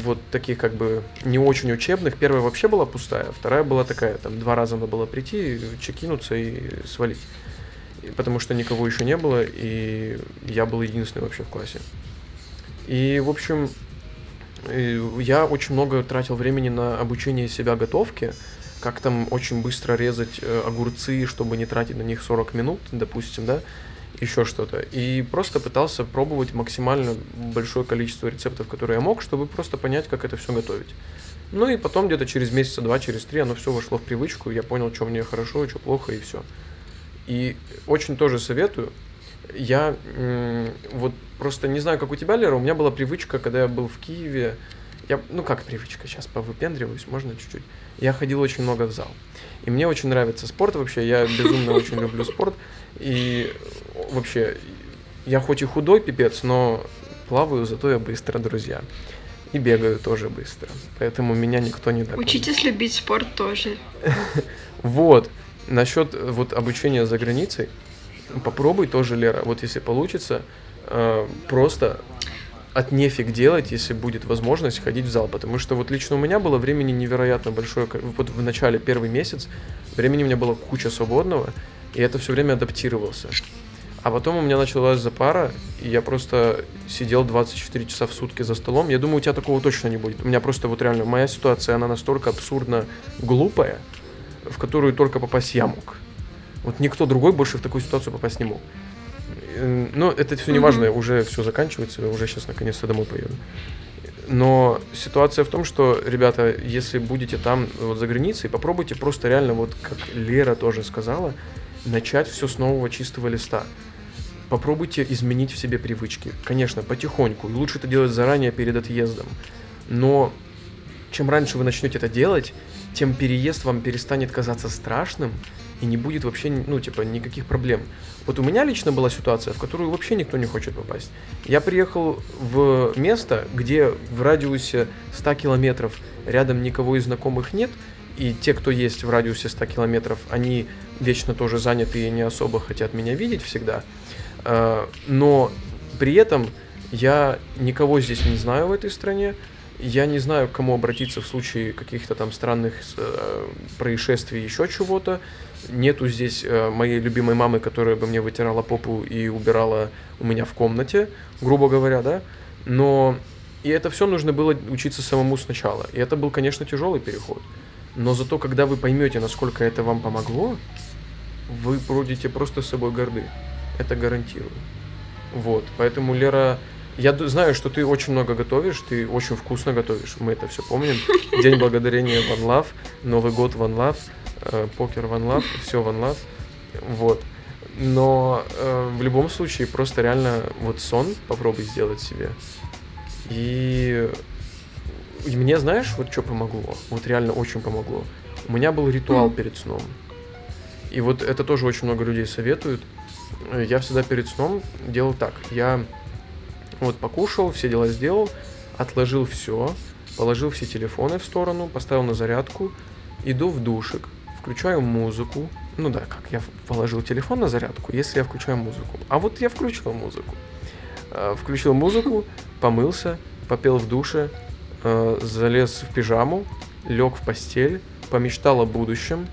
вот таких как бы не очень учебных. Первая вообще была пустая, вторая была такая, там два раза надо было прийти, чекинуться и свалить. Потому что никого еще не было, и я был единственный вообще в классе. И, в общем, я очень много тратил времени на обучение себя готовке, как там очень быстро резать э, огурцы, чтобы не тратить на них 40 минут, допустим, да, еще что-то. И просто пытался пробовать максимально большое количество рецептов, которые я мог, чтобы просто понять, как это все готовить. Ну и потом где-то через месяца два, через три оно все вошло в привычку, я понял, что мне хорошо, что плохо, и все. И очень тоже советую. Я вот просто не знаю, как у тебя, Лера, у меня была привычка, когда я был в Киеве, я, ну как привычка, сейчас повыпендриваюсь, можно чуть-чуть. Я ходил очень много в зал. И мне очень нравится спорт вообще, я безумно очень люблю спорт. И вообще, я хоть и худой пипец, но плаваю, зато я быстро, друзья. И бегаю тоже быстро. Поэтому меня никто не догонит. Учитесь любить спорт тоже. Вот. Насчет вот обучения за границей, попробуй тоже, Лера, вот если получится, э, просто от нефиг делать, если будет возможность ходить в зал. Потому что вот лично у меня было времени невероятно большое. Вот в начале, первый месяц, времени у меня было куча свободного, и это все время адаптировался. А потом у меня началась запара, и я просто сидел 24 часа в сутки за столом. Я думаю, у тебя такого точно не будет. У меня просто вот реально моя ситуация, она настолько абсурдно глупая, в которую только попасть я мог. Вот никто другой больше в такую ситуацию попасть не мог. Э, но это все не важно, mm-hmm. уже все заканчивается, уже сейчас наконец-то домой поеду. Но ситуация в том, что, ребята, если будете там вот за границей, попробуйте просто реально, вот как Лера тоже сказала, начать все с нового чистого листа. Попробуйте изменить в себе привычки. Конечно, потихоньку. И лучше это делать заранее перед отъездом. Но чем раньше вы начнете это делать, тем переезд вам перестанет казаться страшным, и не будет вообще, ну, типа, никаких проблем. Вот у меня лично была ситуация, в которую вообще никто не хочет попасть. Я приехал в место, где в радиусе 100 километров рядом никого из знакомых нет, и те, кто есть в радиусе 100 километров, они вечно тоже заняты и не особо хотят меня видеть всегда. А, но при этом я никого здесь не знаю в этой стране, я не знаю, к кому обратиться в случае каких-то там странных э, происшествий, еще чего-то. Нету здесь э, моей любимой мамы, которая бы мне вытирала попу и убирала у меня в комнате, грубо говоря, да. Но и это все нужно было учиться самому сначала. И это был, конечно, тяжелый переход. Но зато, когда вы поймете, насколько это вам помогло, вы будете просто с собой горды. Это гарантирую. Вот. Поэтому, Лера, я знаю, что ты очень много готовишь, ты очень вкусно готовишь. Мы это все помним. День благодарения One Love, Новый год One Love. Э, покер Love, все Love, вот. Но э, в любом случае просто реально вот сон попробуй сделать себе. И, и мне, знаешь, вот что помогло? Вот реально очень помогло. У меня был ритуал перед сном. И вот это тоже очень много людей советуют. Я всегда перед сном делал так. Я вот покушал, все дела сделал, отложил все, положил все телефоны в сторону, поставил на зарядку, иду в душик, включаю музыку. Ну да, как я положил телефон на зарядку, если я включаю музыку. А вот я включил музыку. Э, включил музыку, помылся, попел в душе, э, залез в пижаму, лег в постель, помечтал о будущем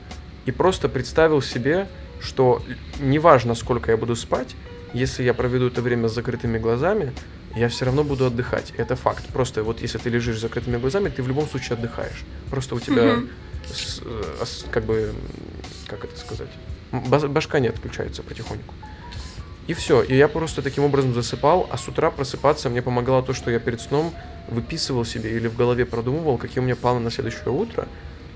и просто представил себе, что неважно, сколько я буду спать, если я проведу это время с закрытыми глазами, я все равно буду отдыхать. Это факт. Просто вот если ты лежишь с закрытыми глазами, ты в любом случае отдыхаешь. Просто у тебя mm-hmm с, как бы, как это сказать, башка не отключается потихоньку. И все. И я просто таким образом засыпал, а с утра просыпаться мне помогало то, что я перед сном выписывал себе или в голове продумывал, какие у меня планы на следующее утро.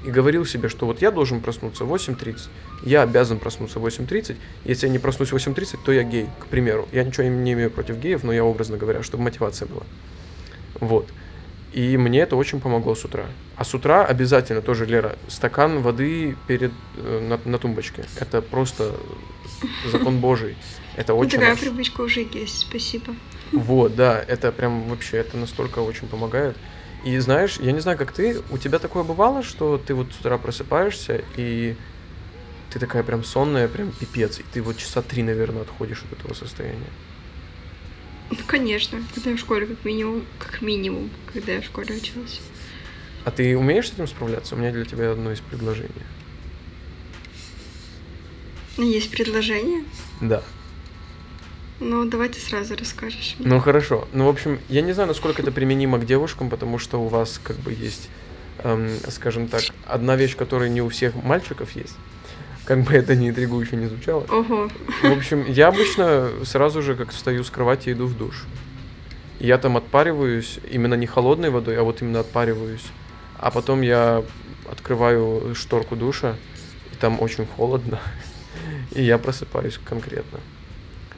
и говорил себе, что вот я должен проснуться в 8.30, я обязан проснуться в 8.30, если я не проснусь в 8.30, то я гей, к примеру. Я ничего не имею против геев, но я образно говоря, чтобы мотивация была. Вот. И мне это очень помогло с утра. А с утра обязательно тоже, Лера, стакан воды перед, э, на, на тумбочке. Это просто закон божий. Это очень... Ну, такая привычка уже есть, спасибо. Вот, да, это прям вообще, это настолько очень помогает. И знаешь, я не знаю, как ты, у тебя такое бывало, что ты вот с утра просыпаешься, и ты такая прям сонная, прям пипец, и ты вот часа три, наверное, отходишь от этого состояния. Ну, конечно, когда я в школе, как минимум, как минимум, когда я в школе училась. А ты умеешь с этим справляться? У меня для тебя одно из предложений. Есть предложение? Да. Ну, давай ты сразу расскажешь. Мне. Ну, хорошо. Ну, в общем, я не знаю, насколько это применимо к девушкам, потому что у вас как бы есть, эм, скажем так, одна вещь, которая не у всех мальчиков есть. Как бы это ни интригующе не звучало. Ого. В общем, я обычно сразу же, как встаю с кровати, иду в душ. Я там отпариваюсь, именно не холодной водой, а вот именно отпариваюсь. А потом я открываю шторку душа, и там очень холодно, и я просыпаюсь конкретно.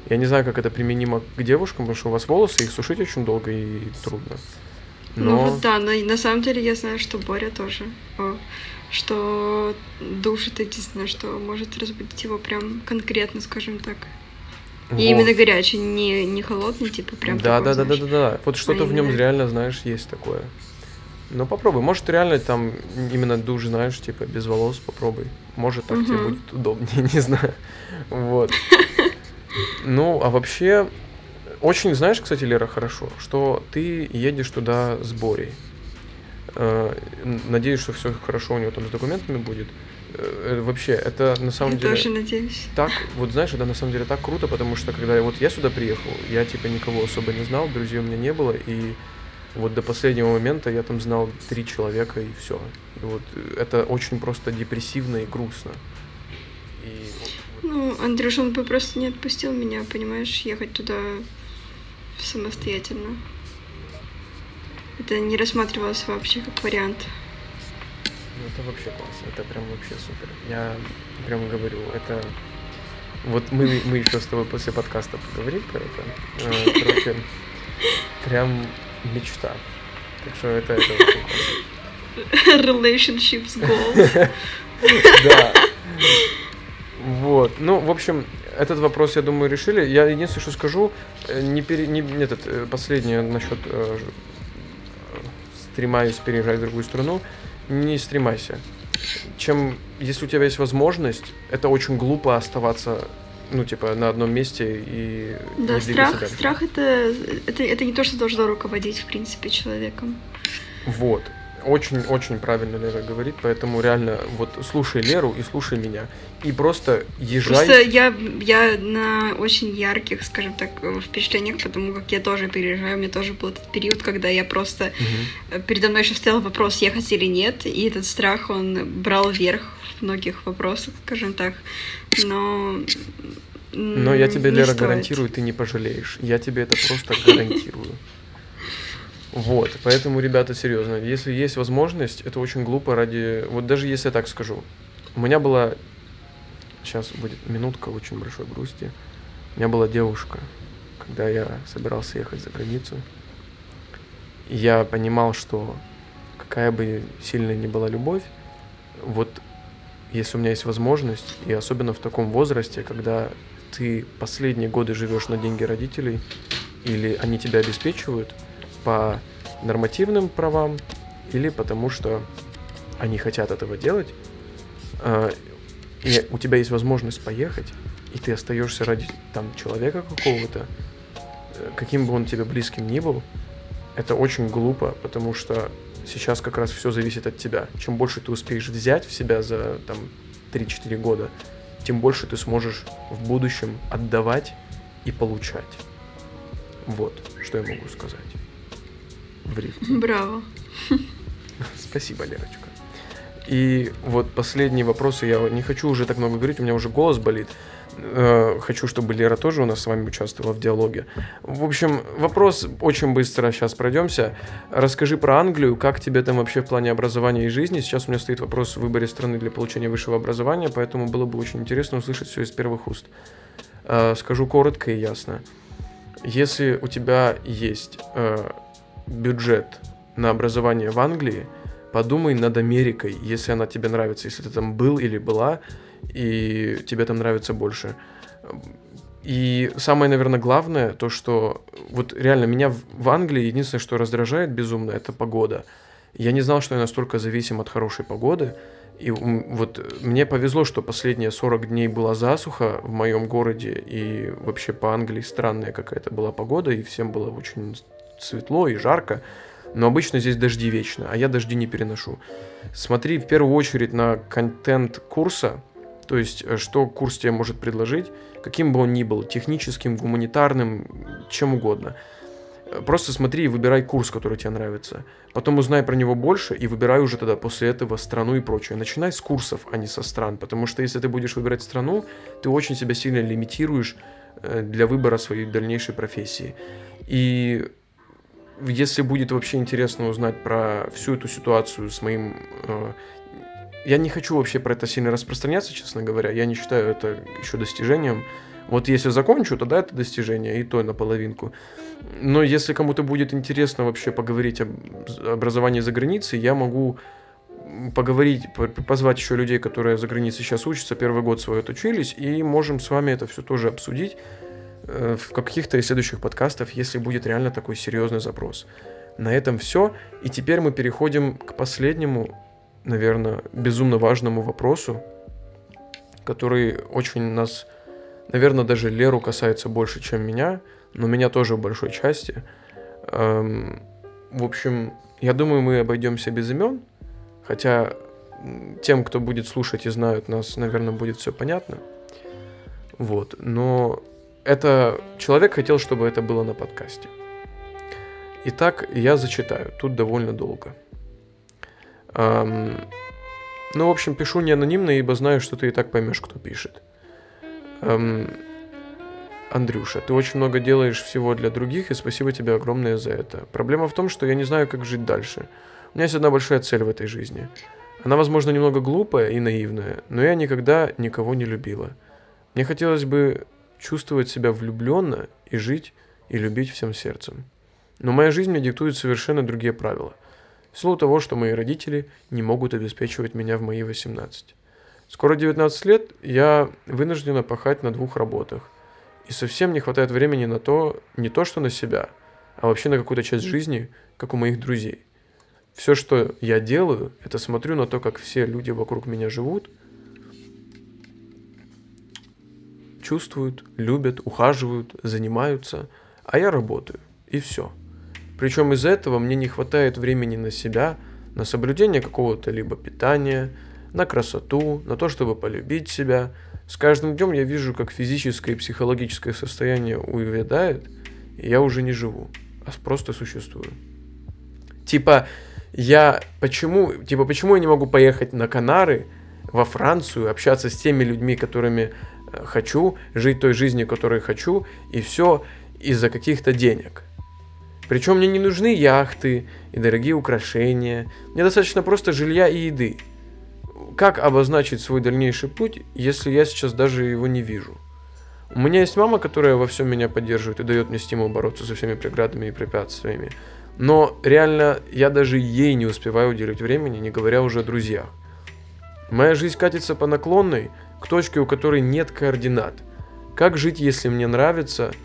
Я не знаю, как это применимо к девушкам, потому что у вас волосы, их сушить очень долго и трудно. Ну Но... Ну вот да, но на самом деле я знаю, что Боря тоже. Что душ это единственное, что может разбудить его прям конкретно, скажем так. И вот. именно горячий, не, не холодный, типа прям да, такой, да, да, да, да, да. Вот что-то а в нем именно... реально, знаешь, есть такое. Ну попробуй. Может, реально там именно душ, знаешь, типа без волос попробуй. Может, так угу. тебе будет удобнее, не знаю. Вот. Ну, а вообще, очень, знаешь, кстати, Лера, хорошо, что ты едешь туда с Борей. Э, надеюсь, что все хорошо у него там с документами будет. Э, вообще, это на самом я деле... тоже надеюсь. Так, вот знаешь, это на самом деле так круто, потому что когда вот я сюда приехал, я типа никого особо не знал, друзей у меня не было, и вот до последнего момента я там знал три человека и все. И вот это очень просто депрессивно и грустно. Ну, Андрюша, он бы просто не отпустил меня, понимаешь, ехать туда самостоятельно. Это не рассматривалось вообще как вариант. Ну, это вообще классно, это прям вообще супер. Я прям говорю, это... Вот мы, мы еще с тобой после подкаста поговорим про это. Э, короче, прям мечта. Так что это, это. Relationships goals. Да. Вот. Ну, в общем, этот вопрос, я думаю, решили. Я единственное, что скажу, э, не пере... не, нет, это э, последнее насчет стремаюсь переезжать в другую страну. Не стремайся. Чем, если у тебя есть возможность, это очень глупо оставаться ну, типа, на одном месте и да, не страх, дальше. страх это, это, это не то, что должно руководить, в принципе, человеком. Вот. Очень-очень правильно Лера говорит, поэтому реально вот слушай Леру и слушай меня. И просто езжай. Просто я, я на очень ярких, скажем так, впечатлениях, потому как я тоже переезжаю. У меня тоже был этот период, когда я просто... Угу. Передо мной еще стоял вопрос, ехать или нет, и этот страх, он брал верх в многих вопросах, скажем так. Но... Но я тебе, Лера, стоит. гарантирую, ты не пожалеешь. Я тебе это просто гарантирую. Вот, поэтому, ребята, серьезно, если есть возможность, это очень глупо ради... Вот даже если я так скажу. У меня была... Сейчас будет минутка очень большой грусти. У меня была девушка, когда я собирался ехать за границу. И я понимал, что какая бы сильная ни была любовь, вот если у меня есть возможность, и особенно в таком возрасте, когда ты последние годы живешь на деньги родителей, или они тебя обеспечивают – по нормативным правам или потому что они хотят этого делать, а, и у тебя есть возможность поехать, и ты остаешься ради там человека какого-то, э, каким бы он тебе близким ни был, это очень глупо, потому что сейчас как раз все зависит от тебя. Чем больше ты успеешь взять в себя за там 3-4 года, тем больше ты сможешь в будущем отдавать и получать. Вот, что я могу сказать в рифме. Браво. Спасибо, Лерочка. И вот последние вопросы, я не хочу уже так много говорить, у меня уже голос болит. Э, хочу, чтобы Лера тоже у нас с вами участвовала в диалоге. В общем, вопрос очень быстро сейчас пройдемся. Расскажи про Англию, как тебе там вообще в плане образования и жизни. Сейчас у меня стоит вопрос в выборе страны для получения высшего образования, поэтому было бы очень интересно услышать все из первых уст. Э, скажу коротко и ясно. Если у тебя есть э, бюджет на образование в Англии, подумай над Америкой, если она тебе нравится, если ты там был или была, и тебе там нравится больше. И самое, наверное, главное, то, что вот реально меня в, в Англии единственное, что раздражает безумно, это погода. Я не знал, что я настолько зависим от хорошей погоды. И вот мне повезло, что последние 40 дней была засуха в моем городе, и вообще по Англии странная какая-то была погода, и всем было очень светло и жарко. Но обычно здесь дожди вечно, а я дожди не переношу. Смотри в первую очередь на контент курса, то есть, э, что курс тебе может предложить, каким бы он ни был, техническим, гуманитарным, чем угодно. Э, просто смотри и выбирай курс, который тебе нравится. Потом узнай про него больше и выбирай уже тогда после этого страну и прочее. Начинай с курсов, а не со стран, потому что если ты будешь выбирать страну, ты очень себя сильно лимитируешь э, для выбора своей дальнейшей профессии. И если будет вообще интересно узнать про всю эту ситуацию с моим я не хочу вообще про это сильно распространяться, честно говоря. Я не считаю это еще достижением. Вот если закончу, тогда это достижение, и то наполовинку. Но если кому-то будет интересно вообще поговорить об образовании за границей, я могу поговорить, позвать еще людей, которые за границей сейчас учатся, первый год свой отучились, и можем с вами это все тоже обсудить э, в каких-то из следующих подкастов, если будет реально такой серьезный запрос. На этом все, и теперь мы переходим к последнему наверное, безумно важному вопросу, который очень нас, наверное, даже Леру касается больше, чем меня, но меня тоже в большой части. Эм, в общем, я думаю, мы обойдемся без имен, хотя тем, кто будет слушать и знают нас, наверное, будет все понятно. Вот, но это человек хотел, чтобы это было на подкасте. Итак, я зачитаю, тут довольно долго. Эм, ну, в общем, пишу не анонимно, ибо знаю, что ты и так поймешь, кто пишет. Эм, Андрюша, ты очень много делаешь всего для других, и спасибо тебе огромное за это. Проблема в том, что я не знаю, как жить дальше. У меня есть одна большая цель в этой жизни. Она, возможно, немного глупая и наивная, но я никогда никого не любила. Мне хотелось бы чувствовать себя влюбленно и жить и любить всем сердцем. Но моя жизнь мне диктует совершенно другие правила – силу того, что мои родители не могут обеспечивать меня в мои 18. Скоро 19 лет, я вынуждена пахать на двух работах. И совсем не хватает времени на то, не то что на себя, а вообще на какую-то часть жизни, как у моих друзей. Все, что я делаю, это смотрю на то, как все люди вокруг меня живут, чувствуют, любят, ухаживают, занимаются, а я работаю. И все. Причем из-за этого мне не хватает времени на себя, на соблюдение какого-то либо питания, на красоту, на то, чтобы полюбить себя. С каждым днем я вижу, как физическое и психологическое состояние увядает, и я уже не живу, а просто существую. Типа, я почему, типа, почему я не могу поехать на Канары, во Францию, общаться с теми людьми, которыми хочу, жить той жизнью, которой хочу, и все из-за каких-то денег. Причем мне не нужны яхты и дорогие украшения. Мне достаточно просто жилья и еды. Как обозначить свой дальнейший путь, если я сейчас даже его не вижу? У меня есть мама, которая во всем меня поддерживает и дает мне стимул бороться со всеми преградами и препятствиями. Но реально я даже ей не успеваю уделить времени, не говоря уже о друзьях. Моя жизнь катится по наклонной, к точке, у которой нет координат. Как жить, если мне нравится –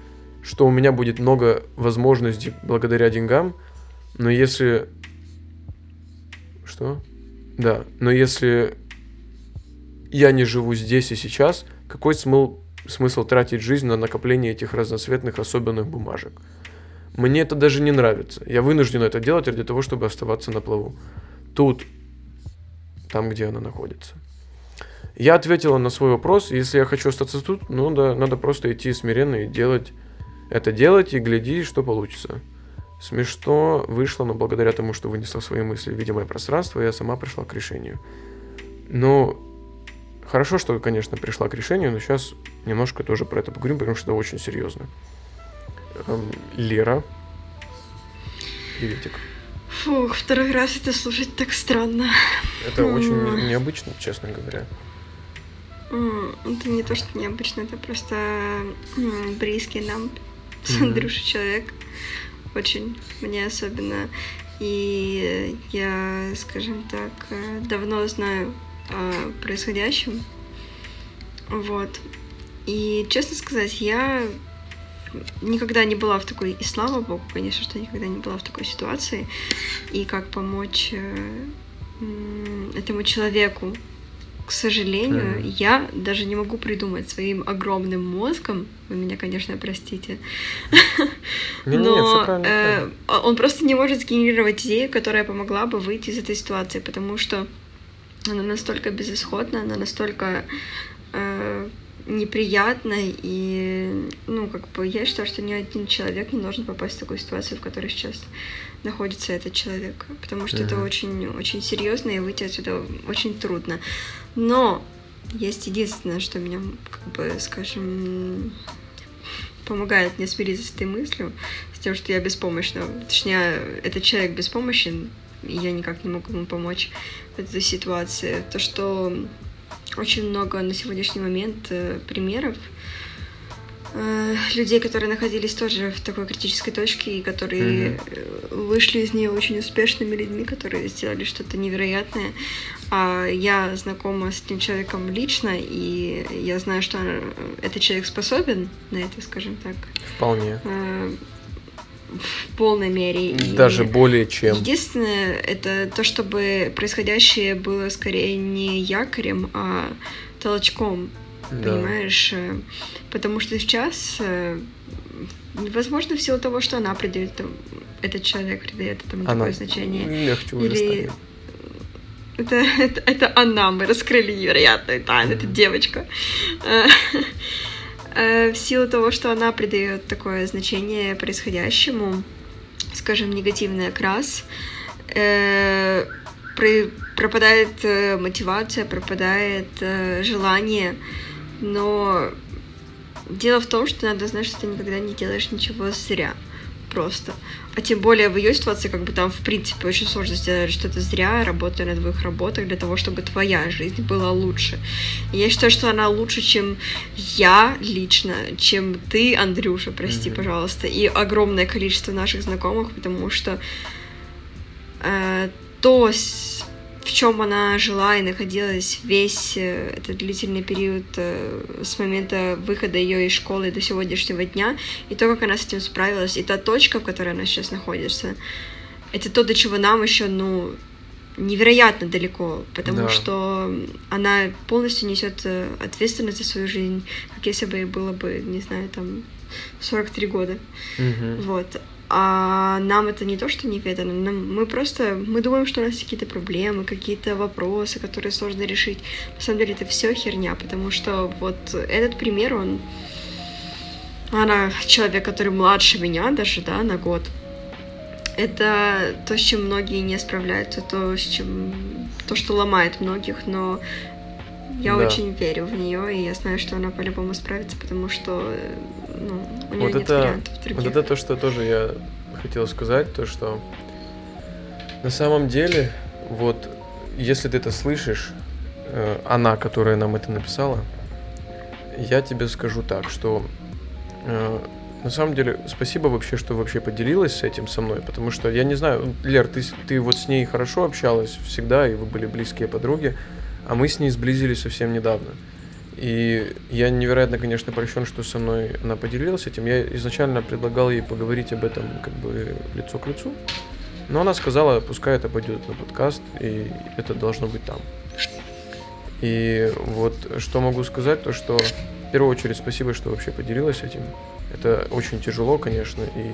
что у меня будет много возможностей благодаря деньгам, но если... Что? Да, но если я не живу здесь и сейчас, какой смысл, смысл тратить жизнь на накопление этих разноцветных особенных бумажек? Мне это даже не нравится. Я вынужден это делать ради того, чтобы оставаться на плаву. Тут, там, где она находится. Я ответила на свой вопрос. Если я хочу остаться тут, ну да, надо просто идти смиренно и делать это делать и гляди, что получится. Смешно вышло, но благодаря тому, что вынесла свои мысли в видимое пространство, я сама пришла к решению. Но хорошо, что, конечно, пришла к решению, но сейчас немножко тоже про это поговорим, потому что это очень серьезно. Эм, Лера. Приветик. Фух, второй раз это слушать так странно. Это очень необычно, честно говоря. Это не то, что необычно, это просто близкий нам с Андрюшей человек. Очень мне особенно. И я, скажем так, давно знаю о происходящем. Вот. И, честно сказать, я никогда не была в такой, и слава богу, конечно, что никогда не была в такой ситуации, и как помочь э, этому человеку, к сожалению, mm-hmm. я даже не могу придумать своим огромным мозгом, вы меня, конечно, простите, но э, он просто не может сгенерировать идею, которая помогла бы выйти из этой ситуации, потому что она настолько безысходна, она настолько э, неприятной, и, ну, как бы, я считаю, что ни один человек не должен попасть в такую ситуацию, в которой сейчас находится этот человек, потому что uh-huh. это очень, очень серьезно, и выйти отсюда очень трудно. Но есть единственное, что меня, как бы, скажем, помогает мне смириться с этой мыслью, с тем, что я беспомощна. Точнее, этот человек беспомощен, и я никак не могу ему помочь в этой ситуации. То, что очень много на сегодняшний момент э, примеров людей, которые находились тоже в такой критической точке и которые mm-hmm. вышли из нее очень успешными людьми, которые сделали что-то невероятное. А я знакома с этим человеком лично, и я знаю, что этот человек способен на это, скажем так. Вполне в полной мере. Даже и более чем. Единственное, это то, чтобы происходящее было скорее не якорем, а толчком. Да. Понимаешь? Потому что сейчас э, возможно, в силу того, что она придает, этот человек придает этому она такое значение. Легче уже Или... Это, это, это она, мы раскрыли невероятную тайну, mm-hmm. это девочка. Э, в силу того, что она придает такое значение происходящему, скажем, негативный окрас, э, пропадает э, мотивация, пропадает желание, но дело в том, что надо знать, что ты никогда не делаешь ничего зря просто. А тем более в ее ситуации, как бы там, в принципе, очень сложно сделать что-то зря, работая на двоих работах для того, чтобы твоя жизнь была лучше. И я считаю, что она лучше, чем я лично, чем ты, Андрюша, прости, mm-hmm. пожалуйста, и огромное количество наших знакомых, потому что э, то, в чем она жила и находилась весь э, этот длительный период э, с момента выхода ее из школы до сегодняшнего дня, и то, как она с этим справилась, и та точка, в которой она сейчас находится, это то, до чего нам еще, ну, невероятно далеко, потому да. что она полностью несет э, ответственность за свою жизнь, как если бы ей было бы, не знаю, там 43 года. Угу. Вот. А нам это не то, что неведано, нам, мы просто, мы думаем, что у нас какие-то проблемы, какие-то вопросы, которые сложно решить. На самом деле это все херня, потому что вот этот пример, он, она человек, который младше меня даже, да, на год. Это то, с чем многие не справляются, то, с чем, то, что ломает многих, но я да. очень верю в нее, и я знаю, что она по-любому справится, потому что ну, у нее вот нет это, вариантов других. Вот это то, что тоже я хотел сказать, то что на самом деле, вот если ты это слышишь, э, она, которая нам это написала, я тебе скажу так, что э, на самом деле спасибо вообще, что вообще поделилась с этим со мной, потому что я не знаю, Лер, ты, ты вот с ней хорошо общалась всегда, и вы были близкие подруги, а мы с ней сблизились совсем недавно. И я невероятно, конечно, прощен, что со мной она поделилась этим. Я изначально предлагал ей поговорить об этом как бы лицо к лицу. Но она сказала, пускай это пойдет на подкаст, и это должно быть там. И вот что могу сказать, то что в первую очередь спасибо, что вообще поделилась этим. Это очень тяжело, конечно, и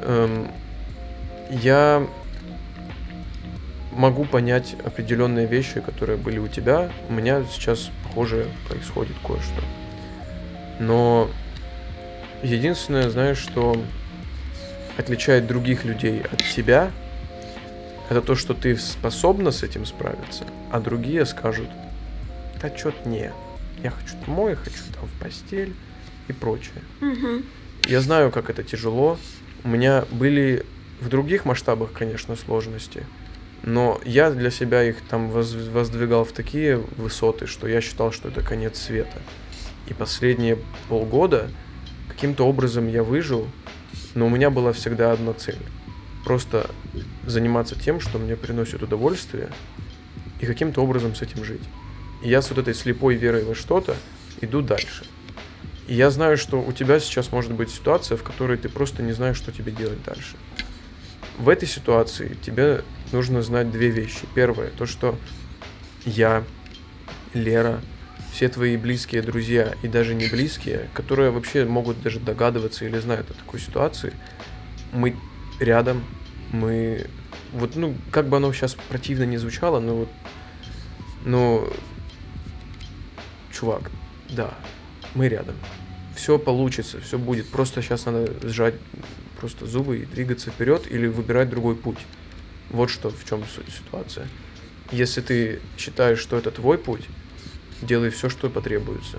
эм, я могу понять определенные вещи, которые были у тебя. У меня сейчас, похоже, происходит кое-что. Но единственное, знаешь, что отличает других людей от тебя, это то, что ты способна с этим справиться, а другие скажут, да что-то не. Я хочу домой, хочу там в постель и прочее. Мгм. Я знаю, как это тяжело. У меня были в других масштабах, конечно, сложности. Но я для себя их там воз- воздвигал в такие высоты, что я считал, что это конец света. И последние полгода каким-то образом я выжил, но у меня была всегда одна цель. Просто заниматься тем, что мне приносит удовольствие, и каким-то образом с этим жить. И я с вот этой слепой верой во что-то иду дальше. И я знаю, что у тебя сейчас может быть ситуация, в которой ты просто не знаешь, что тебе делать дальше. В этой ситуации тебе нужно знать две вещи. Первое, то, что я, Лера, все твои близкие друзья и даже не близкие, которые вообще могут даже догадываться или знают о такой ситуации, мы рядом, мы вот, ну, как бы оно сейчас противно не звучало, но вот, ну, чувак, да, мы рядом. Все получится, все будет. Просто сейчас надо сжать просто зубы и двигаться вперед или выбирать другой путь. Вот что в чем суть ситуация. Если ты считаешь, что это твой путь, делай все, что потребуется.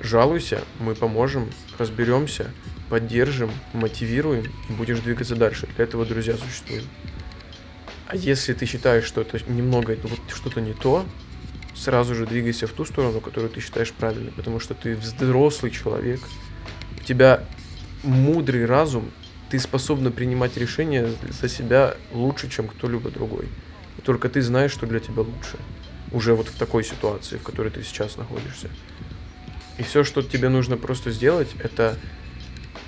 Жалуйся, мы поможем, разберемся, поддержим, мотивируем и будешь двигаться дальше. Для этого друзья существуют. А если ты считаешь, что это немного вот что-то не то, сразу же двигайся в ту сторону, которую ты считаешь правильной, потому что ты взрослый человек, у тебя мудрый разум, ты способна принимать решения за себя лучше, чем кто-либо другой. И только ты знаешь, что для тебя лучше. Уже вот в такой ситуации, в которой ты сейчас находишься. И все, что тебе нужно просто сделать, это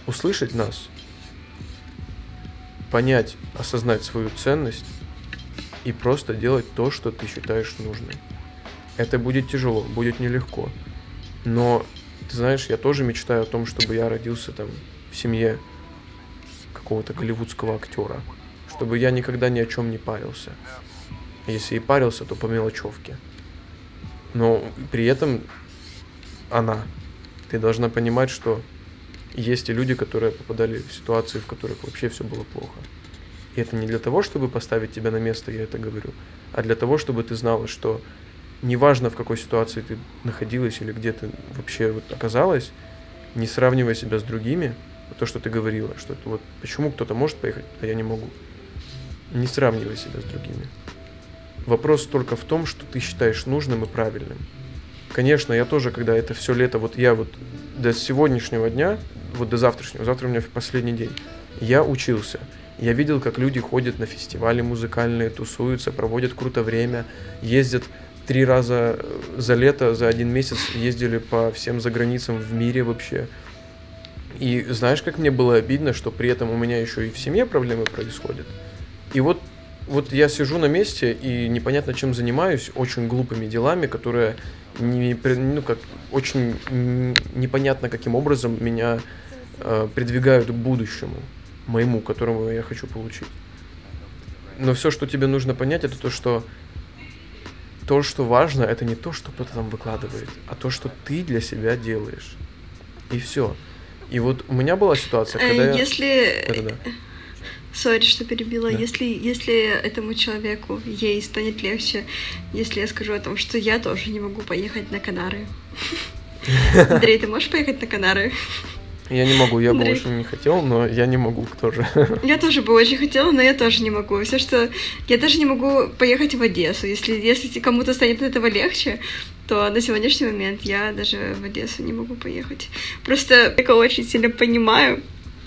услышать нас, понять, осознать свою ценность и просто делать то, что ты считаешь нужным. Это будет тяжело, будет нелегко. Но, ты знаешь, я тоже мечтаю о том, чтобы я родился там в семье какого-то голливудского актера. Чтобы я никогда ни о чем не парился. Если и парился, то по мелочевке. Но при этом она. Ты должна понимать, что есть и люди, которые попадали в ситуации, в которых вообще все было плохо. И это не для того, чтобы поставить тебя на место, я это говорю, а для того, чтобы ты знала, что неважно, в какой ситуации ты находилась или где ты вообще вот оказалась, не сравнивая себя с другими, то, что ты говорила, что это вот почему кто-то может поехать, а я не могу. Не сравнивай себя с другими. Вопрос только в том, что ты считаешь нужным и правильным. Конечно, я тоже, когда это все лето, вот я вот до сегодняшнего дня, вот до завтрашнего, завтра у меня последний день, я учился. Я видел, как люди ходят на фестивали музыкальные, тусуются, проводят круто время, ездят три раза за лето, за один месяц ездили по всем заграницам в мире вообще. И знаешь, как мне было обидно, что при этом у меня еще и в семье проблемы происходят. И вот, вот я сижу на месте и непонятно чем занимаюсь, очень глупыми делами, которые не, ну, как, очень непонятно каким образом меня э, придвигают к будущему, моему, которому я хочу получить. Но все, что тебе нужно понять, это то, что то, что важно, это не то, что кто-то там выкладывает, а то, что ты для себя делаешь. И все. И вот у меня была ситуация, Э, когда я... Если... Да-да-да. Сори, что перебила. Да. Если, если этому человеку, ей станет легче, если я скажу о том, что я тоже не могу поехать на Канары. Андрей, ты можешь поехать на Канары? Я не могу, я бы Андрей. очень не хотел, но я не могу тоже. Я тоже бы очень хотела, но я тоже не могу. Все, что... Я даже не могу поехать в Одессу. Если, если кому-то станет от этого легче, то на сегодняшний момент я даже в Одессу не могу поехать. Просто я очень сильно понимаю,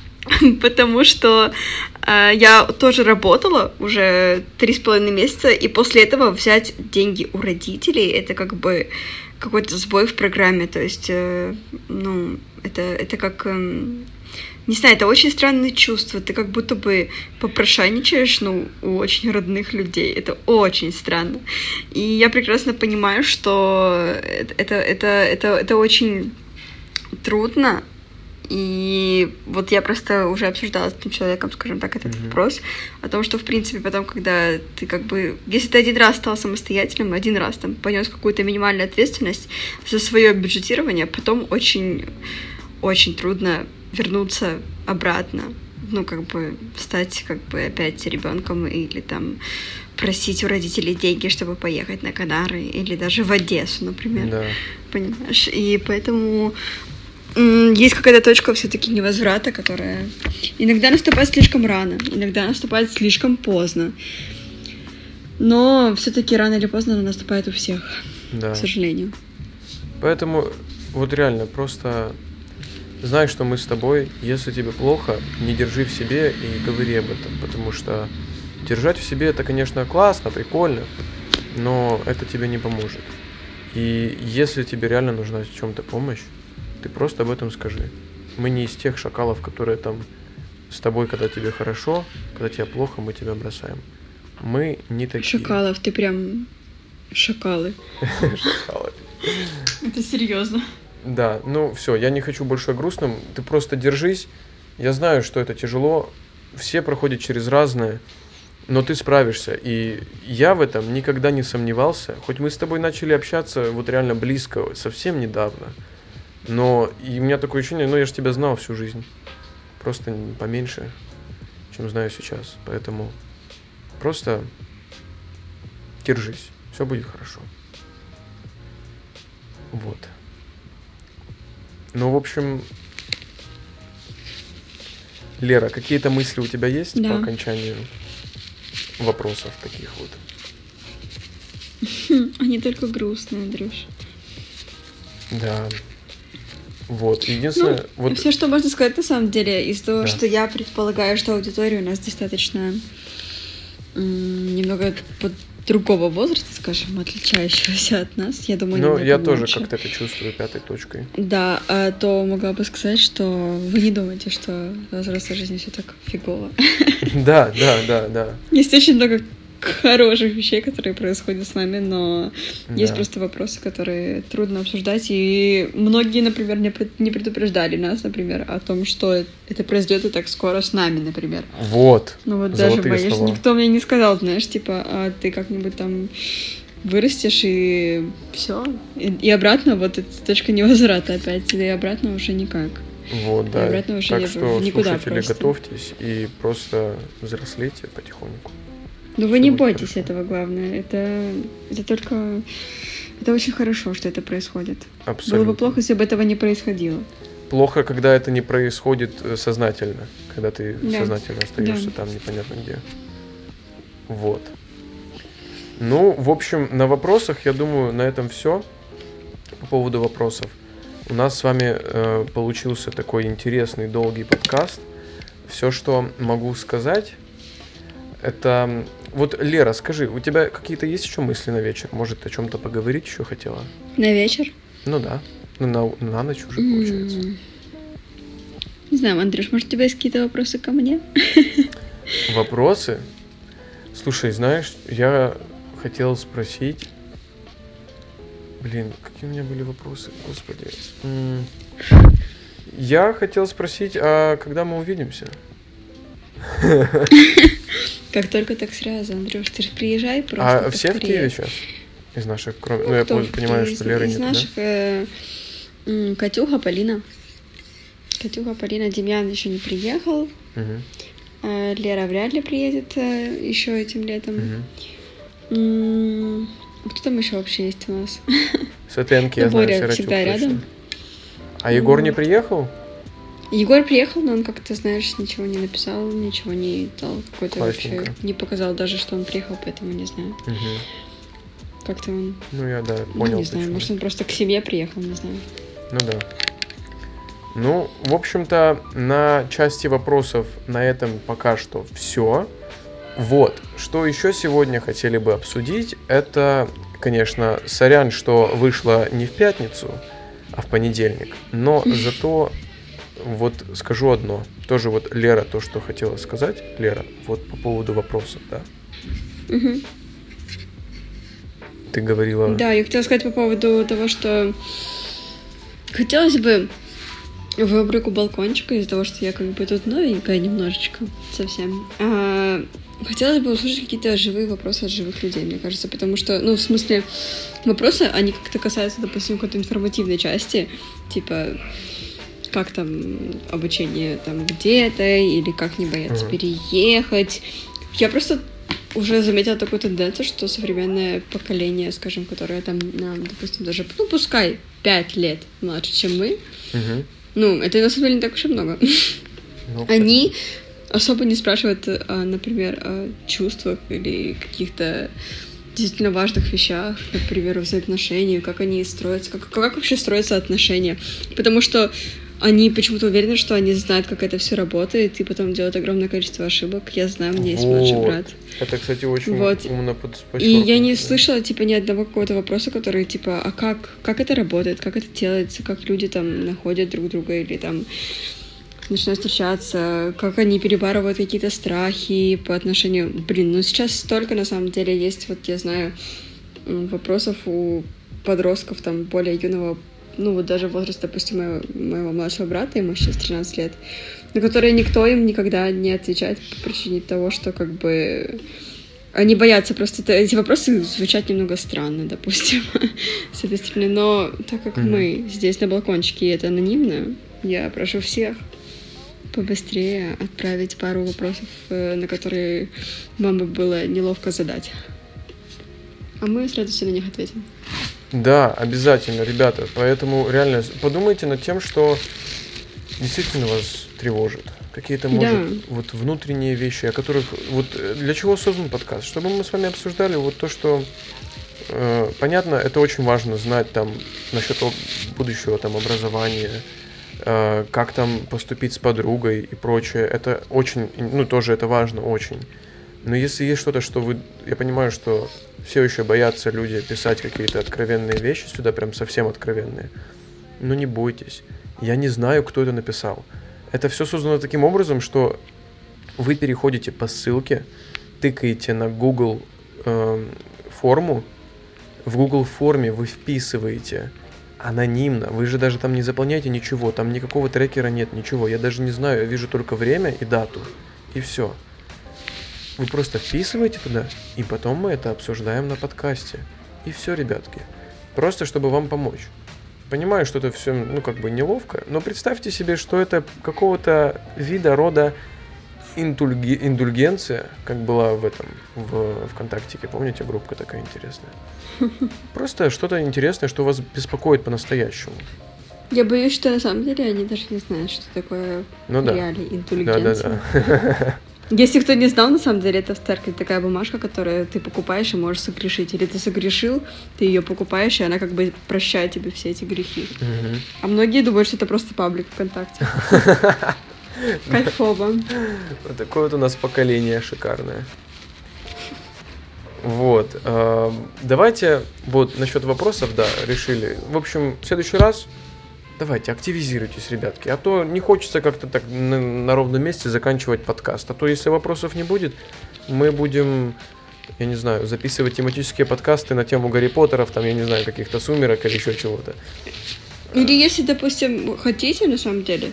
потому что э, я тоже работала уже три с половиной месяца, и после этого взять деньги у родителей это как бы какой-то сбой в программе. То есть, э, ну, это, это как... эм, не знаю, это очень странное чувство. Ты как будто бы попрошайничаешь, ну, у очень родных людей. Это очень странно. И я прекрасно понимаю, что это, это, это, это очень трудно. И вот я просто уже обсуждала с этим человеком, скажем так, этот Мгм. вопрос о том, что, в принципе, потом, когда ты как бы... Если ты один раз стал самостоятельным, один раз там понес какую-то минимальную ответственность за свое бюджетирование, потом очень, очень трудно вернуться обратно ну, как бы, стать, как бы, опять ребенком или там просить у родителей деньги, чтобы поехать на Канары или даже в Одессу, например. Да. Понимаешь? И поэтому есть какая-то точка все-таки невозврата, которая иногда наступает слишком рано, иногда наступает слишком поздно. Но все-таки рано или поздно она наступает у всех, Да. к сожалению. Поэтому вот реально просто знай, что мы с тобой. Если тебе плохо, не держи в себе и говори об этом, потому что держать в себе это, конечно, классно, прикольно, но это тебе не поможет. И если тебе реально нужна в чем-то помощь, ты просто об этом скажи. Мы не из тех шакалов, которые там с тобой, когда тебе хорошо, когда тебе плохо, мы тебя бросаем. Мы не такие. Шакалов, ты прям шакалы. Шакалы. Это серьезно. Да, ну все, я не хочу больше о грустном. Ты просто держись. Я знаю, что это тяжело. Все проходят через разное, но ты справишься. И я в этом никогда не сомневался. Хоть мы с тобой начали общаться вот реально близко, совсем недавно. Но и у меня такое ощущение, ну я же тебя знал всю жизнь. Просто поменьше, чем знаю сейчас. Поэтому просто держись. Все будет хорошо. Вот. Ну, в общем, Лера, какие-то мысли у тебя есть Да. по окончанию вопросов таких вот? Они только грустные, Андрюш. Да. Вот. Единственное, Ну, вот все, что можно сказать на самом деле, из того, Да. что я предполагаю, что аудитория у нас достаточно немного под другого возраста, скажем, отличающегося от нас. Я думаю, ну, я тоже младше. как-то это чувствую пятой точкой. Да, а, то могла бы сказать, что вы не думаете, что в взрослой жизни все так фигово. Да, да, да, да. Есть очень много хороших вещей, которые происходят с нами, но есть Да. просто вопросы, которые трудно обсуждать, и многие, например, не пред- не предупреждали нас, например, о том, что это произойдет и так скоро с нами, например. Вот. Ну вот даже Золотые слова. никто мне не сказал, знаешь, типа, а ты как-нибудь там вырастешь и все. И, и обратно вот эта точка невозврата опять, и обратно уже никак. Вот, да. обратно уже так не- что, никуда слушатели, просто. готовьтесь и просто взрослейте потихоньку. Но вы не бойтесь хорошо. этого, главное. Это, это только... Это очень хорошо, что это происходит. Абсолютно. Было бы плохо, если бы этого не происходило. Плохо, когда это не происходит э, сознательно, когда ты Да. сознательно остаешься Да. там непонятно где. Вот. Ну, в общем, на вопросах, я думаю, на этом все по поводу вопросов. У нас с вами э, получился такой интересный, долгий подкаст. Все, что могу сказать, это... Вот, Лера, скажи, у тебя какие-то есть еще мысли на вечер? Может, о чем-то поговорить еще хотела? На вечер? Ну да. Ну, на, на ночь уже, получается. Не знаю, Андрюш, может, у тебя есть какие-то вопросы ко мне? Вопросы? Слушай, знаешь, я хотел спросить... Блин, какие у меня были вопросы, господи. Я хотел спросить, а когда мы увидимся? Как только так сразу, Андрюш, ты же приезжай просто а все в. Киеве сейчас? Из наших, кроме... Ну, я кто пон- понимаю, из- что Леры из нет, да? наших, э, Катюха, Полина. Катюха, Полина, Демьян еще не приехал. А Лера вряд ли приедет еще этим летом. М, Кто там еще вообще есть у нас? С Этенки я Ну, знаю, всегда рядом. А Егор не приехал? Егор приехал, но он как-то, знаешь, ничего не написал, ничего не дал, какой-то вообще не показал даже, что он приехал, поэтому не знаю. Мгм. Как-то он, Ну, я, да, ну, понял. не знаю, почему. может, он просто к себе приехал, не знаю. Ну да. Ну, в общем-то, на части вопросов на этом пока что все. Вот, что еще сегодня хотели бы обсудить, это, конечно, сорян, что вышло не в пятницу, а в понедельник. Но зато вот скажу одно. Тоже вот Лера то, что хотела сказать. Лера, вот по поводу вопросов, да. Мгм. Ты говорила... Да, я хотела сказать по поводу того, что хотелось бы в рубрику балкончика из-за того, что я как бы тут новенькая немножечко совсем. А, хотелось бы услышать какие-то живые вопросы от живых людей, мне кажется, потому что, ну, в смысле, вопросы, они как-то касаются, допустим, какой-то информативной части, типа, как там обучение там где-то, или как не бояться Мгм. переехать. Я просто уже заметила такую тенденцию, что современное поколение, скажем, которое там, нам, допустим, даже, ну, пускай 5 лет младше, чем мы, Мгм. ну, это на самом деле не так уж и много. Ну, Они особо не спрашивают, а, например, о чувствах или каких-то действительно важных вещах, например, взаимоотношениях, как они строятся, как, как вообще строятся отношения. Потому что они почему-то уверены, что они знают, как это все работает, и потом делают огромное количество ошибок. Я знаю, у меня есть младший Вот. брат. Это, кстати, очень Вот. умно И я не слышала, типа, ни одного какого-то вопроса, который, типа, а как, как это работает, как это делается, как люди там находят друг друга или там начинают встречаться, как они перебарывают какие-то страхи по отношению... Блин, ну сейчас столько, на самом деле, есть, вот я знаю, вопросов у подростков там более юного, ну вот даже возраст, допустим, моего, моего младшего брата, ему сейчас 13 лет, на которые никто им никогда не отвечает по причине того, что как бы они боятся просто... это- Эти вопросы звучат немного странно, допустим, с этой стороны. Но так как Мгм. мы здесь на балкончике, и это анонимно, я прошу всех побыстрее отправить пару вопросов, э, на которые вам бы было неловко задать. А мы с радостью на них ответим. Да, обязательно, ребята. Поэтому реально подумайте над тем, что действительно вас тревожит. Какие-то, может, Да. вот внутренние вещи, о которых... Вот э, для чего создан подкаст? Чтобы мы с вами обсуждали вот то, что... э, понятно, это очень важно знать там насчет будущего там образования, э, как там поступить с подругой и прочее. Это очень, ну, тоже это важно очень. Но если есть что-то, что вы... Я понимаю, что все еще боятся люди писать какие-то откровенные вещи сюда, прям совсем откровенные. Но не бойтесь. Я не знаю, кто это написал. Это все создано таким образом, что вы переходите по ссылке, тыкаете на Google эм, форму, в Google форме вы вписываете анонимно, вы же даже там не заполняете ничего, там никакого трекера нет, ничего, я даже не знаю, я вижу только время и дату, и все. Вы просто вписываете туда, и потом мы это обсуждаем на подкасте. И все, ребятки. Просто чтобы вам помочь. Понимаю, что это все, ну, как бы неловко, но представьте себе, что это какого-то вида рода интульги- индульгенция, как была в этом, в ВКонтактике, помните, группа такая интересная. Просто что-то интересное, что вас беспокоит по-настоящему. Я боюсь, что на самом деле они даже не знают, что такое Ну да. реалии Да, интеллигенция. да, да. Если кто не знал, на самом деле это в церкви такая бумажка, которую ты покупаешь и можешь согрешить. Или ты согрешил, ты ее покупаешь, и она как бы прощает тебе все эти грехи. Мгм. А многие думают, что это просто паблик ВКонтакте. Кайфово. Вот такое вот у нас поколение шикарное. Вот. эм, Давайте вот насчет вопросов, да, решили. В общем, в следующий раз давайте активизируйтесь, ребятки. А то не хочется как-то так на, на ровном месте заканчивать подкаст. А то если вопросов не будет, мы будем, я не знаю, записывать тематические подкасты на тему Гарри Поттеров, там, я не знаю, каких-то сумерок или еще чего-то. Или если, допустим, хотите, на самом деле,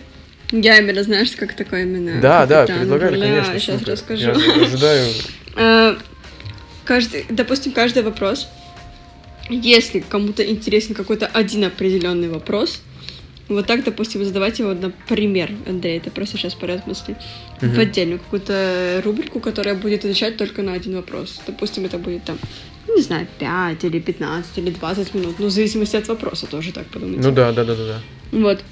я именно, знаешь, как такое именно... Да, да, капитан. предлагали, Бля, конечно. Сейчас супер. расскажу. Я ожи- ожидаю. Э, Каждый, допустим, каждый вопрос, если кому-то интересен какой-то один определенный вопрос, вот так, допустим, задавать его, например, Андрей, это просто сейчас поряд мысли, в Мгм. отдельную какую-то рубрику, которая будет отвечать только на один вопрос. Допустим, это будет там, ну, не знаю, 5 или 15 или 20 минут, ну, в зависимости от вопроса тоже так подумайте. Ну да, да, да, да, да. Вот.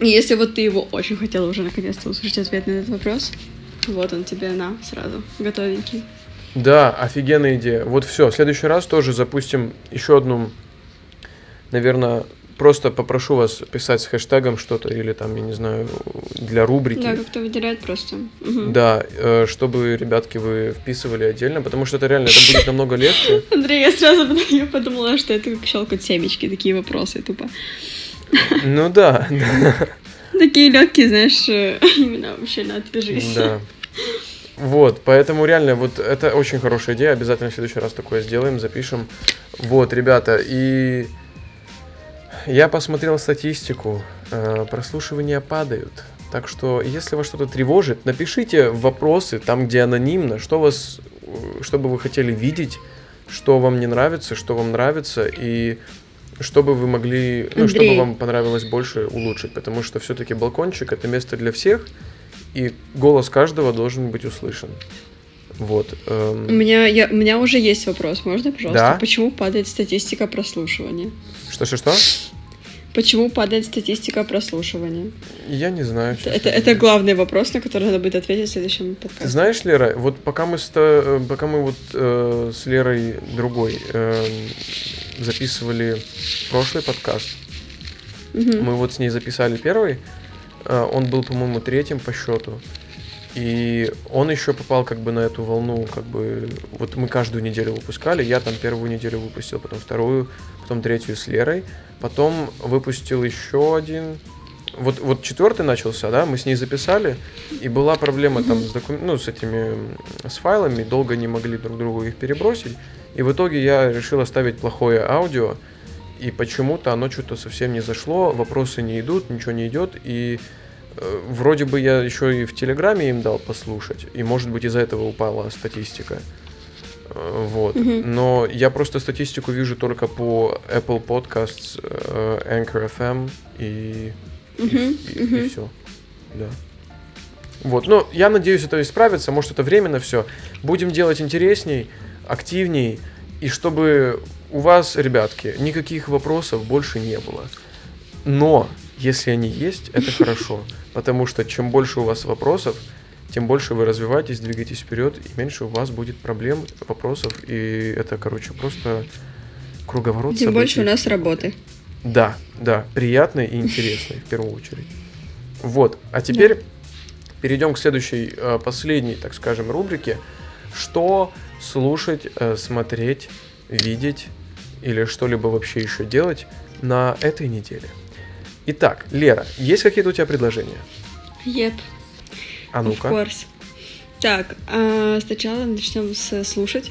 И если вот ты его очень хотела уже наконец-то услышать ответ на этот вопрос, вот он тебе на сразу, готовенький. Да, офигенная идея. Вот все, в следующий раз тоже запустим еще одну, наверное, просто попрошу вас писать с хэштегом что-то или там, я не знаю, для рубрики. Да, как-то выделяет просто. Мгм. Да, э, чтобы, ребятки, вы вписывали отдельно, потому что это реально, это будет намного легче. Андрей, я сразу подумала, что это как щелкать семечки, такие вопросы тупо. Ну да, да, Такие легкие, знаешь, э, именно вообще на отвяжись. да. Вот, поэтому реально, вот это очень хорошая идея, обязательно в следующий раз такое сделаем, запишем. Вот, ребята, и я посмотрел статистику, э, прослушивания падают. Так что, если вас что-то тревожит, напишите вопросы там, где анонимно, что вас, э, что бы вы хотели видеть, что вам не нравится, что вам нравится, и чтобы вы могли, ну, чтобы вам понравилось больше, улучшить, потому что все-таки балкончик это место для всех, и голос каждого должен быть услышан. Вот. Эм... У меня я, у меня уже есть вопрос, можно, пожалуйста? Да? Почему падает статистика прослушивания? Что что что? Почему падает статистика прослушивания? Я не знаю. Это, это, это главный вопрос, на который надо будет ответить в следующем подкасте. знаешь, Лера, вот пока мы с, э, пока мы вот э, с Лерой другой э, записывали прошлый подкаст, угу. мы вот с ней записали первый, э, он был, по-моему, третьим по счету. И он еще попал как бы на эту волну, как бы вот мы каждую неделю выпускали, я там первую неделю выпустил, потом вторую, потом третью с Лерой, потом выпустил еще один, вот, вот четвертый начался, да, мы с ней записали, и была проблема там с, докум... ну, с этими, с файлами, долго не могли друг другу их перебросить, и в итоге я решил оставить плохое аудио, и почему-то оно что-то совсем не зашло, вопросы не идут, ничего не идет, и Э, вроде бы я еще и в Телеграме им дал послушать, и может быть из-за этого упала статистика. Вот. Mm-hmm. Но я просто статистику вижу только по Apple Podcasts, э, Anchor FM и, mm-hmm. и, и, mm-hmm. и все. Да. Вот. Но я надеюсь, это исправится. Может, это временно все. Будем делать интересней, активней. И чтобы у вас, ребятки, никаких вопросов больше не было. Но если они есть, это хорошо. Потому что чем больше у вас вопросов, тем больше вы развиваетесь, двигаетесь вперед, и меньше у вас будет проблем, вопросов. И это, короче, просто круговорот Тем событий. больше у нас работы. Да, да, приятной и интересной в первую очередь. Вот, а теперь да. перейдем к следующей, э, последней, так скажем, рубрике. Что слушать, э, смотреть, видеть или что-либо вообще еще делать на этой неделе? Итак, Лера, есть какие-то у тебя предложения? Yep. А ну-ка. Of course. Так, э, сначала начнем с слушать.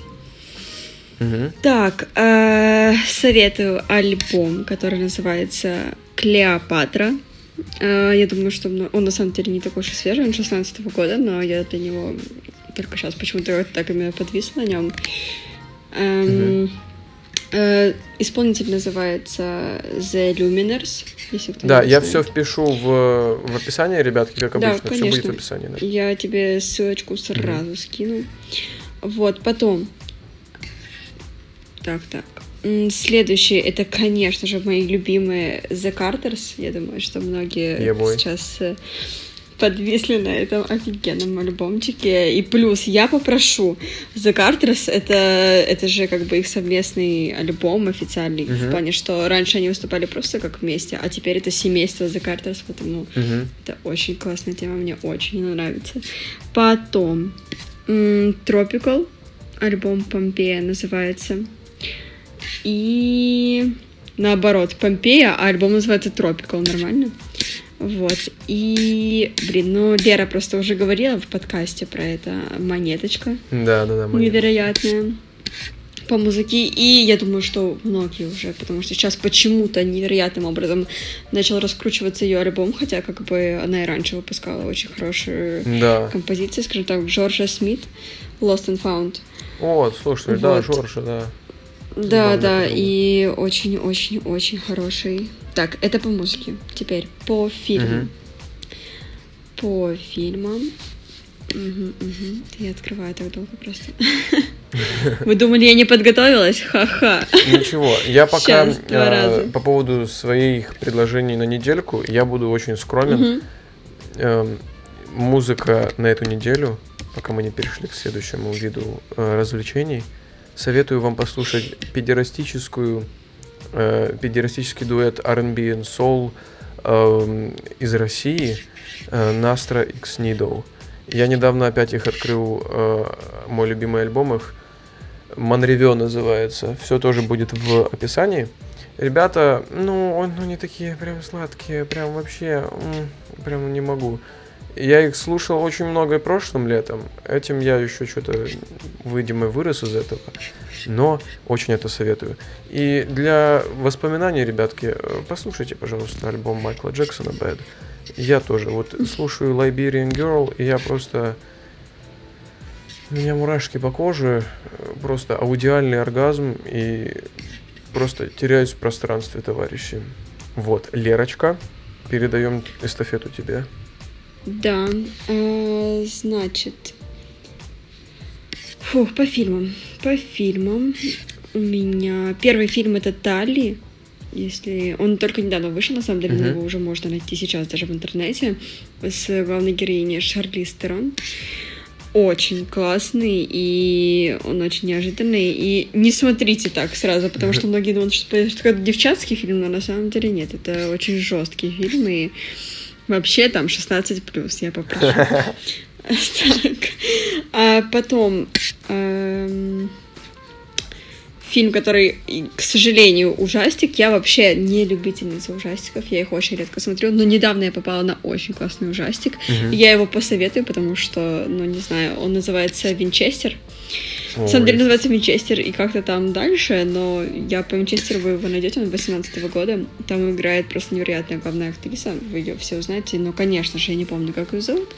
Угу. Так, э, советую альбом, который называется Клеопатра. Э, я думаю, что он на самом деле не такой уж и свежий, он 16 -го года, но я для него только сейчас почему-то так именно подвис на нем. Эм, угу. Э, исполнитель называется The Luminers, если кто Да, я все впишу в, в описание, ребятки, как обычно. Да, конечно. Все будет в описании. Да. Я тебе ссылочку сразу mm-hmm. скину. Вот, потом. Так, так. Следующий, это, конечно же, мои любимые The Carters. Я думаю, что многие yeah, сейчас э, подвисли на этом офигенном альбомчике. И плюс я попрошу The Carters, это, это же как бы их совместный альбом официальный, uh-huh. в плане, что раньше они выступали просто как вместе, а теперь это семейство The Carters, потому uh-huh. это очень классная тема, мне очень нравится. Потом Tropical, альбом Помпея называется. И наоборот, Помпея, а альбом называется Tropical, нормально? Вот. И, блин, ну, Лера просто уже говорила в подкасте про это монеточка. Да, да, да. Монеточка. Невероятная по музыке, и я думаю, что многие уже, потому что сейчас почему-то невероятным образом начал раскручиваться ее альбом, хотя как бы она и раньше выпускала очень хорошие да. композиции, скажем так, Джорджа Смит, Lost and Found. О, слушай, вот. да, Джорджа, да. Да, да, и очень-очень-очень хороший так, это по музыке. Теперь по фильмам. Угу. По фильмам. Угу, угу. Я открываю так долго просто. Вы думали, я не подготовилась? Ха-ха. Ничего, я пока Сейчас, э, по поводу своих предложений на недельку, я буду очень скромен. Угу. Э, музыка на эту неделю, пока мы не перешли к следующему виду э, развлечений, советую вам послушать педерастическую э, педерастический дуэт R&B and Soul э, из России э, Nastra X Needle. Я недавно опять их открыл, э, мой любимый альбом их, Монревё называется. Все тоже будет в описании. Ребята, ну, ну не такие прям сладкие, прям вообще, прям не могу. Я их слушал очень много прошлым летом. Этим я еще что-то, видимо, вырос из этого. Но очень это советую. И для воспоминаний, ребятки, послушайте, пожалуйста, альбом Майкла Джексона Bad. Я тоже. Вот слушаю Liberian Girl, и я просто... У меня мурашки по коже, просто аудиальный оргазм, и просто теряюсь в пространстве, товарищи. Вот, Лерочка, передаем эстафету тебе. Да, э, значит, фух, по фильмам. По фильмам у меня первый фильм это Тали. Если он только недавно вышел, на самом деле, но его уже можно найти сейчас даже в интернете с главной героиней Шарли Стерон. Очень классный, и он очень неожиданный. И не смотрите так сразу, потому что многие думают, что это девчатский фильм, но на самом деле нет. Это очень жесткий фильм, и вообще там 16 плюс, я попрошу. А потом эм, фильм, который, к сожалению, ужастик. Я вообще не любительница ужастиков, я их очень редко смотрю, но недавно я попала на очень классный ужастик. И Я его посоветую, потому что, ну, не знаю, он называется «Винчестер». На самом деле называется Винчестер и как-то там дальше, но я по Винчестеру вы его найдете, он 18 года. Там играет просто невероятная главная актриса, вы ее все узнаете, но, конечно же, я не помню, как ее зовут.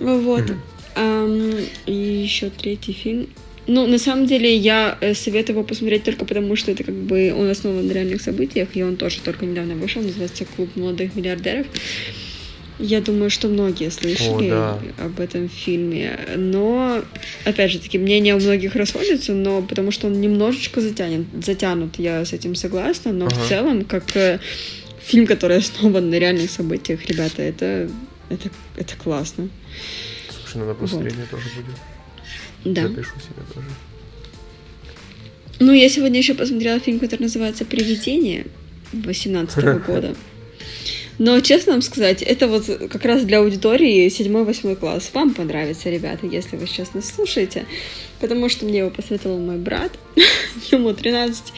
Вот. Мгм. Ам, и еще третий фильм. Ну, на самом деле, я э, советую его посмотреть только потому, что это как бы он основан на реальных событиях, и он тоже только недавно вышел, называется «Клуб молодых миллиардеров». Я думаю, что многие слышали О, да. об этом фильме, но, опять же таки, мнения у многих расходятся, но потому что он немножечко затянет, затянут, я с этим согласна, но Ага. в целом, как э, фильм, который основан на реальных событиях, ребята, это, это, это классно. Слушай, надо посмотреть, мне тоже будет. Да. Запишу себе тоже. Ну, я сегодня еще посмотрела фильм, который называется «Привидение» 18 года. Но, честно вам сказать, это вот как раз для аудитории 7-8 класс. Вам понравится, ребята, если вы сейчас нас слушаете. Потому что мне его посоветовал мой брат. Ему 13.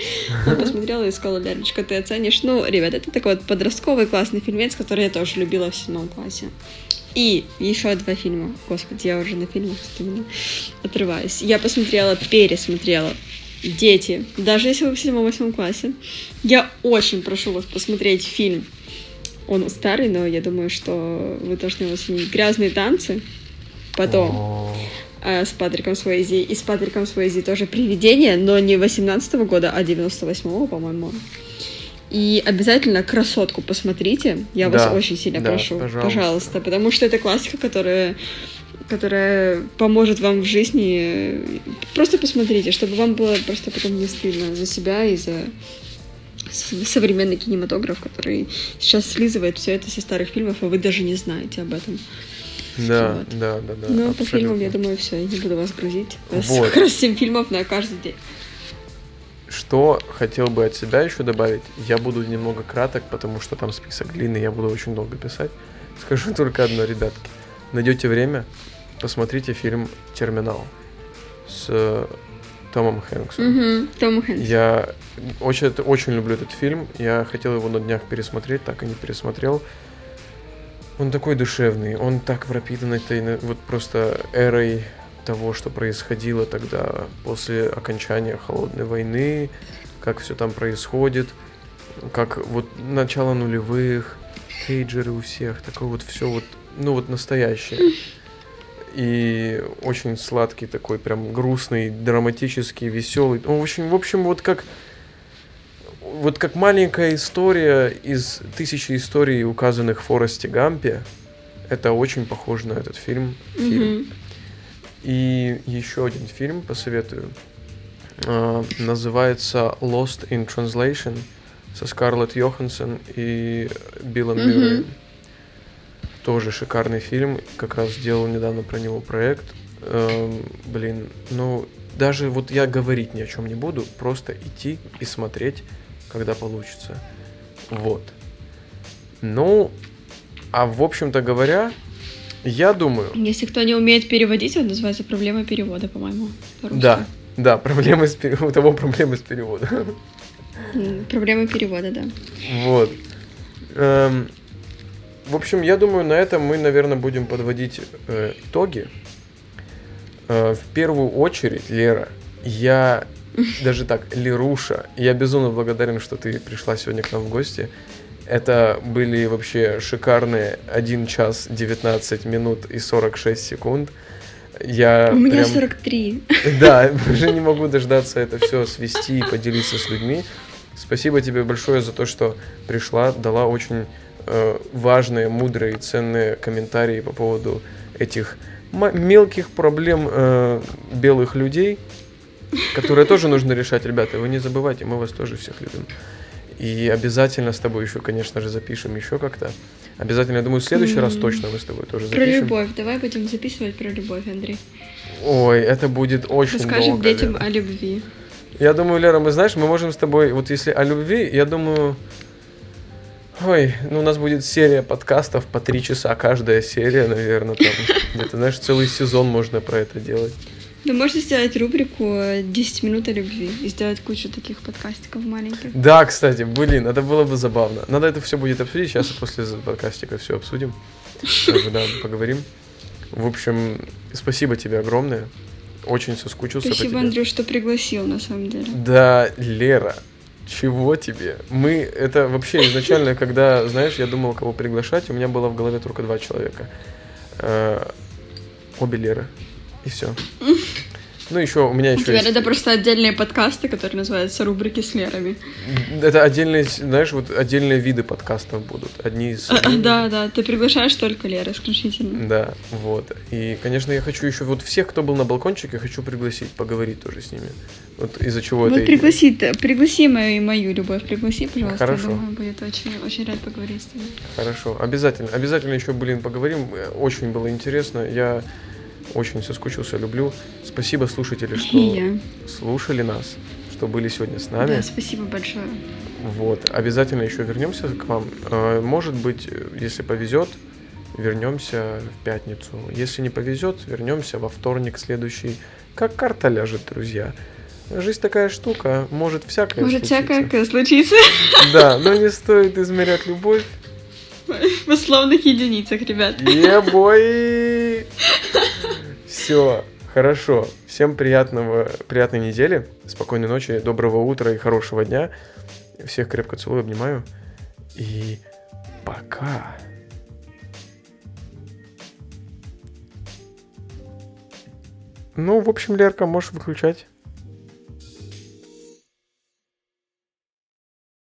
Он посмотрел и сказал, Лярочка, ты оценишь. Ну, ребят, это такой вот подростковый классный фильмец, который я тоже любила в седьмом классе. И еще два фильма. Господи, я уже на фильмах отрываюсь. Я посмотрела, пересмотрела Дети. Даже если вы в седьмом-восьмом классе. Я очень прошу вас посмотреть фильм. Он старый, но я думаю, что вы должны его оценить. «Грязные танцы». Потом О, э, с Патриком Суэйзи. И с Патриком Суэйзи тоже «Привидение», но не 18 года, а 98 по-моему. И обязательно «Красотку» посмотрите. Я вас Да, очень сильно да, прошу. пожалуйста. Пожалуйста. Потому что это классика, которая которая поможет вам в жизни. Просто посмотрите, чтобы вам было просто потом не стыдно за себя и за современный кинематограф, который сейчас слизывает все это со старых фильмов, а вы даже не знаете об этом. Да, Вот. да, да, да. Ну, по фильмам, я думаю, все, я не буду вас грузить. Вот. как раз 7 фильмов на каждый день. Что хотел бы от себя еще добавить? Я буду немного краток, потому что там список длинный, я буду очень долго писать. Скажу только одно, ребятки. Найдете время, посмотрите фильм «Терминал» с Томом Хэнксом. Угу. Том Хэнкс. Я очень, очень люблю этот фильм. Я хотел его на днях пересмотреть, так и не пересмотрел. Он такой душевный, он так пропитан этой вот просто эрой того, что происходило тогда после окончания холодной войны, как все там происходит, как вот начало нулевых, пейджеры у всех, такое вот все вот, ну вот настоящее. И очень сладкий такой, прям грустный, драматический, веселый. Ну, в общем, в общем, вот как вот как маленькая история из тысячи историй, указанных в Форесте Гампе. Это очень похоже на этот фильм. фильм. Мгм. И еще один фильм посоветую. А, называется Lost in Translation со Скарлетт Йоханссон и Биллом Мгм. Мюрреем. Тоже шикарный фильм. Как раз сделал недавно про него проект. Эм, блин, ну даже вот я говорить ни о чем не буду, просто идти и смотреть, когда получится. Вот. Ну, а в общем-то говоря, я думаю, Если кто не умеет переводить, он называется проблема перевода, по-моему. по-русски. Да, да, проблемы с пере- у того проблемы с переводом. М, Проблема перевода, да. Вот. Эм, в общем, я думаю, на этом мы, наверное, будем подводить э, итоги. Э, в первую очередь, Лера, я даже так, Леруша, я безумно благодарен, что ты пришла сегодня к нам в гости. Это были вообще шикарные 1 час 19 минут и 46 секунд. Я У меня прям- 43. Да, уже не могу дождаться это все свести и поделиться с людьми. Спасибо тебе большое за то, что пришла, дала очень важные, мудрые ценные комментарии по поводу этих мелких проблем э, белых людей, которые тоже нужно решать, ребята. Вы не забывайте, мы вас тоже всех любим. И обязательно с тобой еще, конечно же, запишем еще как-то. Обязательно, я думаю, в следующий раз М. точно мы с тобой тоже Про запишем. любовь. Давай будем записывать про любовь, Андрей. Ой, это будет очень Расскажем долго. детям Лера. о любви. Я думаю, Лера, мы знаешь, мы можем с тобой, вот если о любви, я думаю, ой, ну у нас будет серия подкастов по три часа каждая серия, наверное, там где-то, знаешь, целый сезон можно про это делать. Ну, можно сделать рубрику э, «10 минут о любви» и сделать кучу таких подкастиков маленьких. Да, кстати, блин, это было бы забавно. Надо это все будет обсудить, сейчас после подкастика все обсудим, да, поговорим. В общем, спасибо тебе огромное, очень соскучился по Спасибо, тебе. Андрюш, что пригласил, на самом деле. Да, Лера, чего тебе? Мы, это вообще изначально, когда, знаешь, я думал, кого приглашать, у меня было в голове только два человека. Э, Обе Леры. И все. Ну, еще у меня еще Теперь есть... это просто отдельные подкасты, которые называются «Рубрики с Лерами». Это отдельные, знаешь, вот отдельные виды подкастов будут. Одни из... А, Да, да, ты приглашаешь только Леры исключительно. Да, вот. И, конечно, я хочу еще вот всех, кто был на балкончике, хочу пригласить, поговорить тоже с ними. Вот из-за чего Вот это... пригласи, пригласи мою, мою любовь, пригласи, пожалуйста. Хорошо. Я думаю, будет очень, очень рад поговорить с тобой. Хорошо, обязательно, обязательно еще, блин, поговорим. Очень было интересно. Я очень соскучился, люблю. Спасибо, слушатели, что я. слушали нас, что были сегодня с нами. Да, спасибо большое. Вот, обязательно еще вернемся к вам. Э, Может быть, если повезет, вернемся в пятницу. Если не повезет, вернемся во вторник следующий. Как карта ляжет, друзья. Жизнь такая штука, может всякое Может, случиться. всякое случится Да, но не стоит измерять любовь в условных единицах, ребят. Ебой! Все, хорошо. Всем приятного, приятной недели, спокойной ночи, доброго утра и хорошего дня. Всех крепко целую, обнимаю. И пока. Ну, в общем, Лерка, можешь выключать.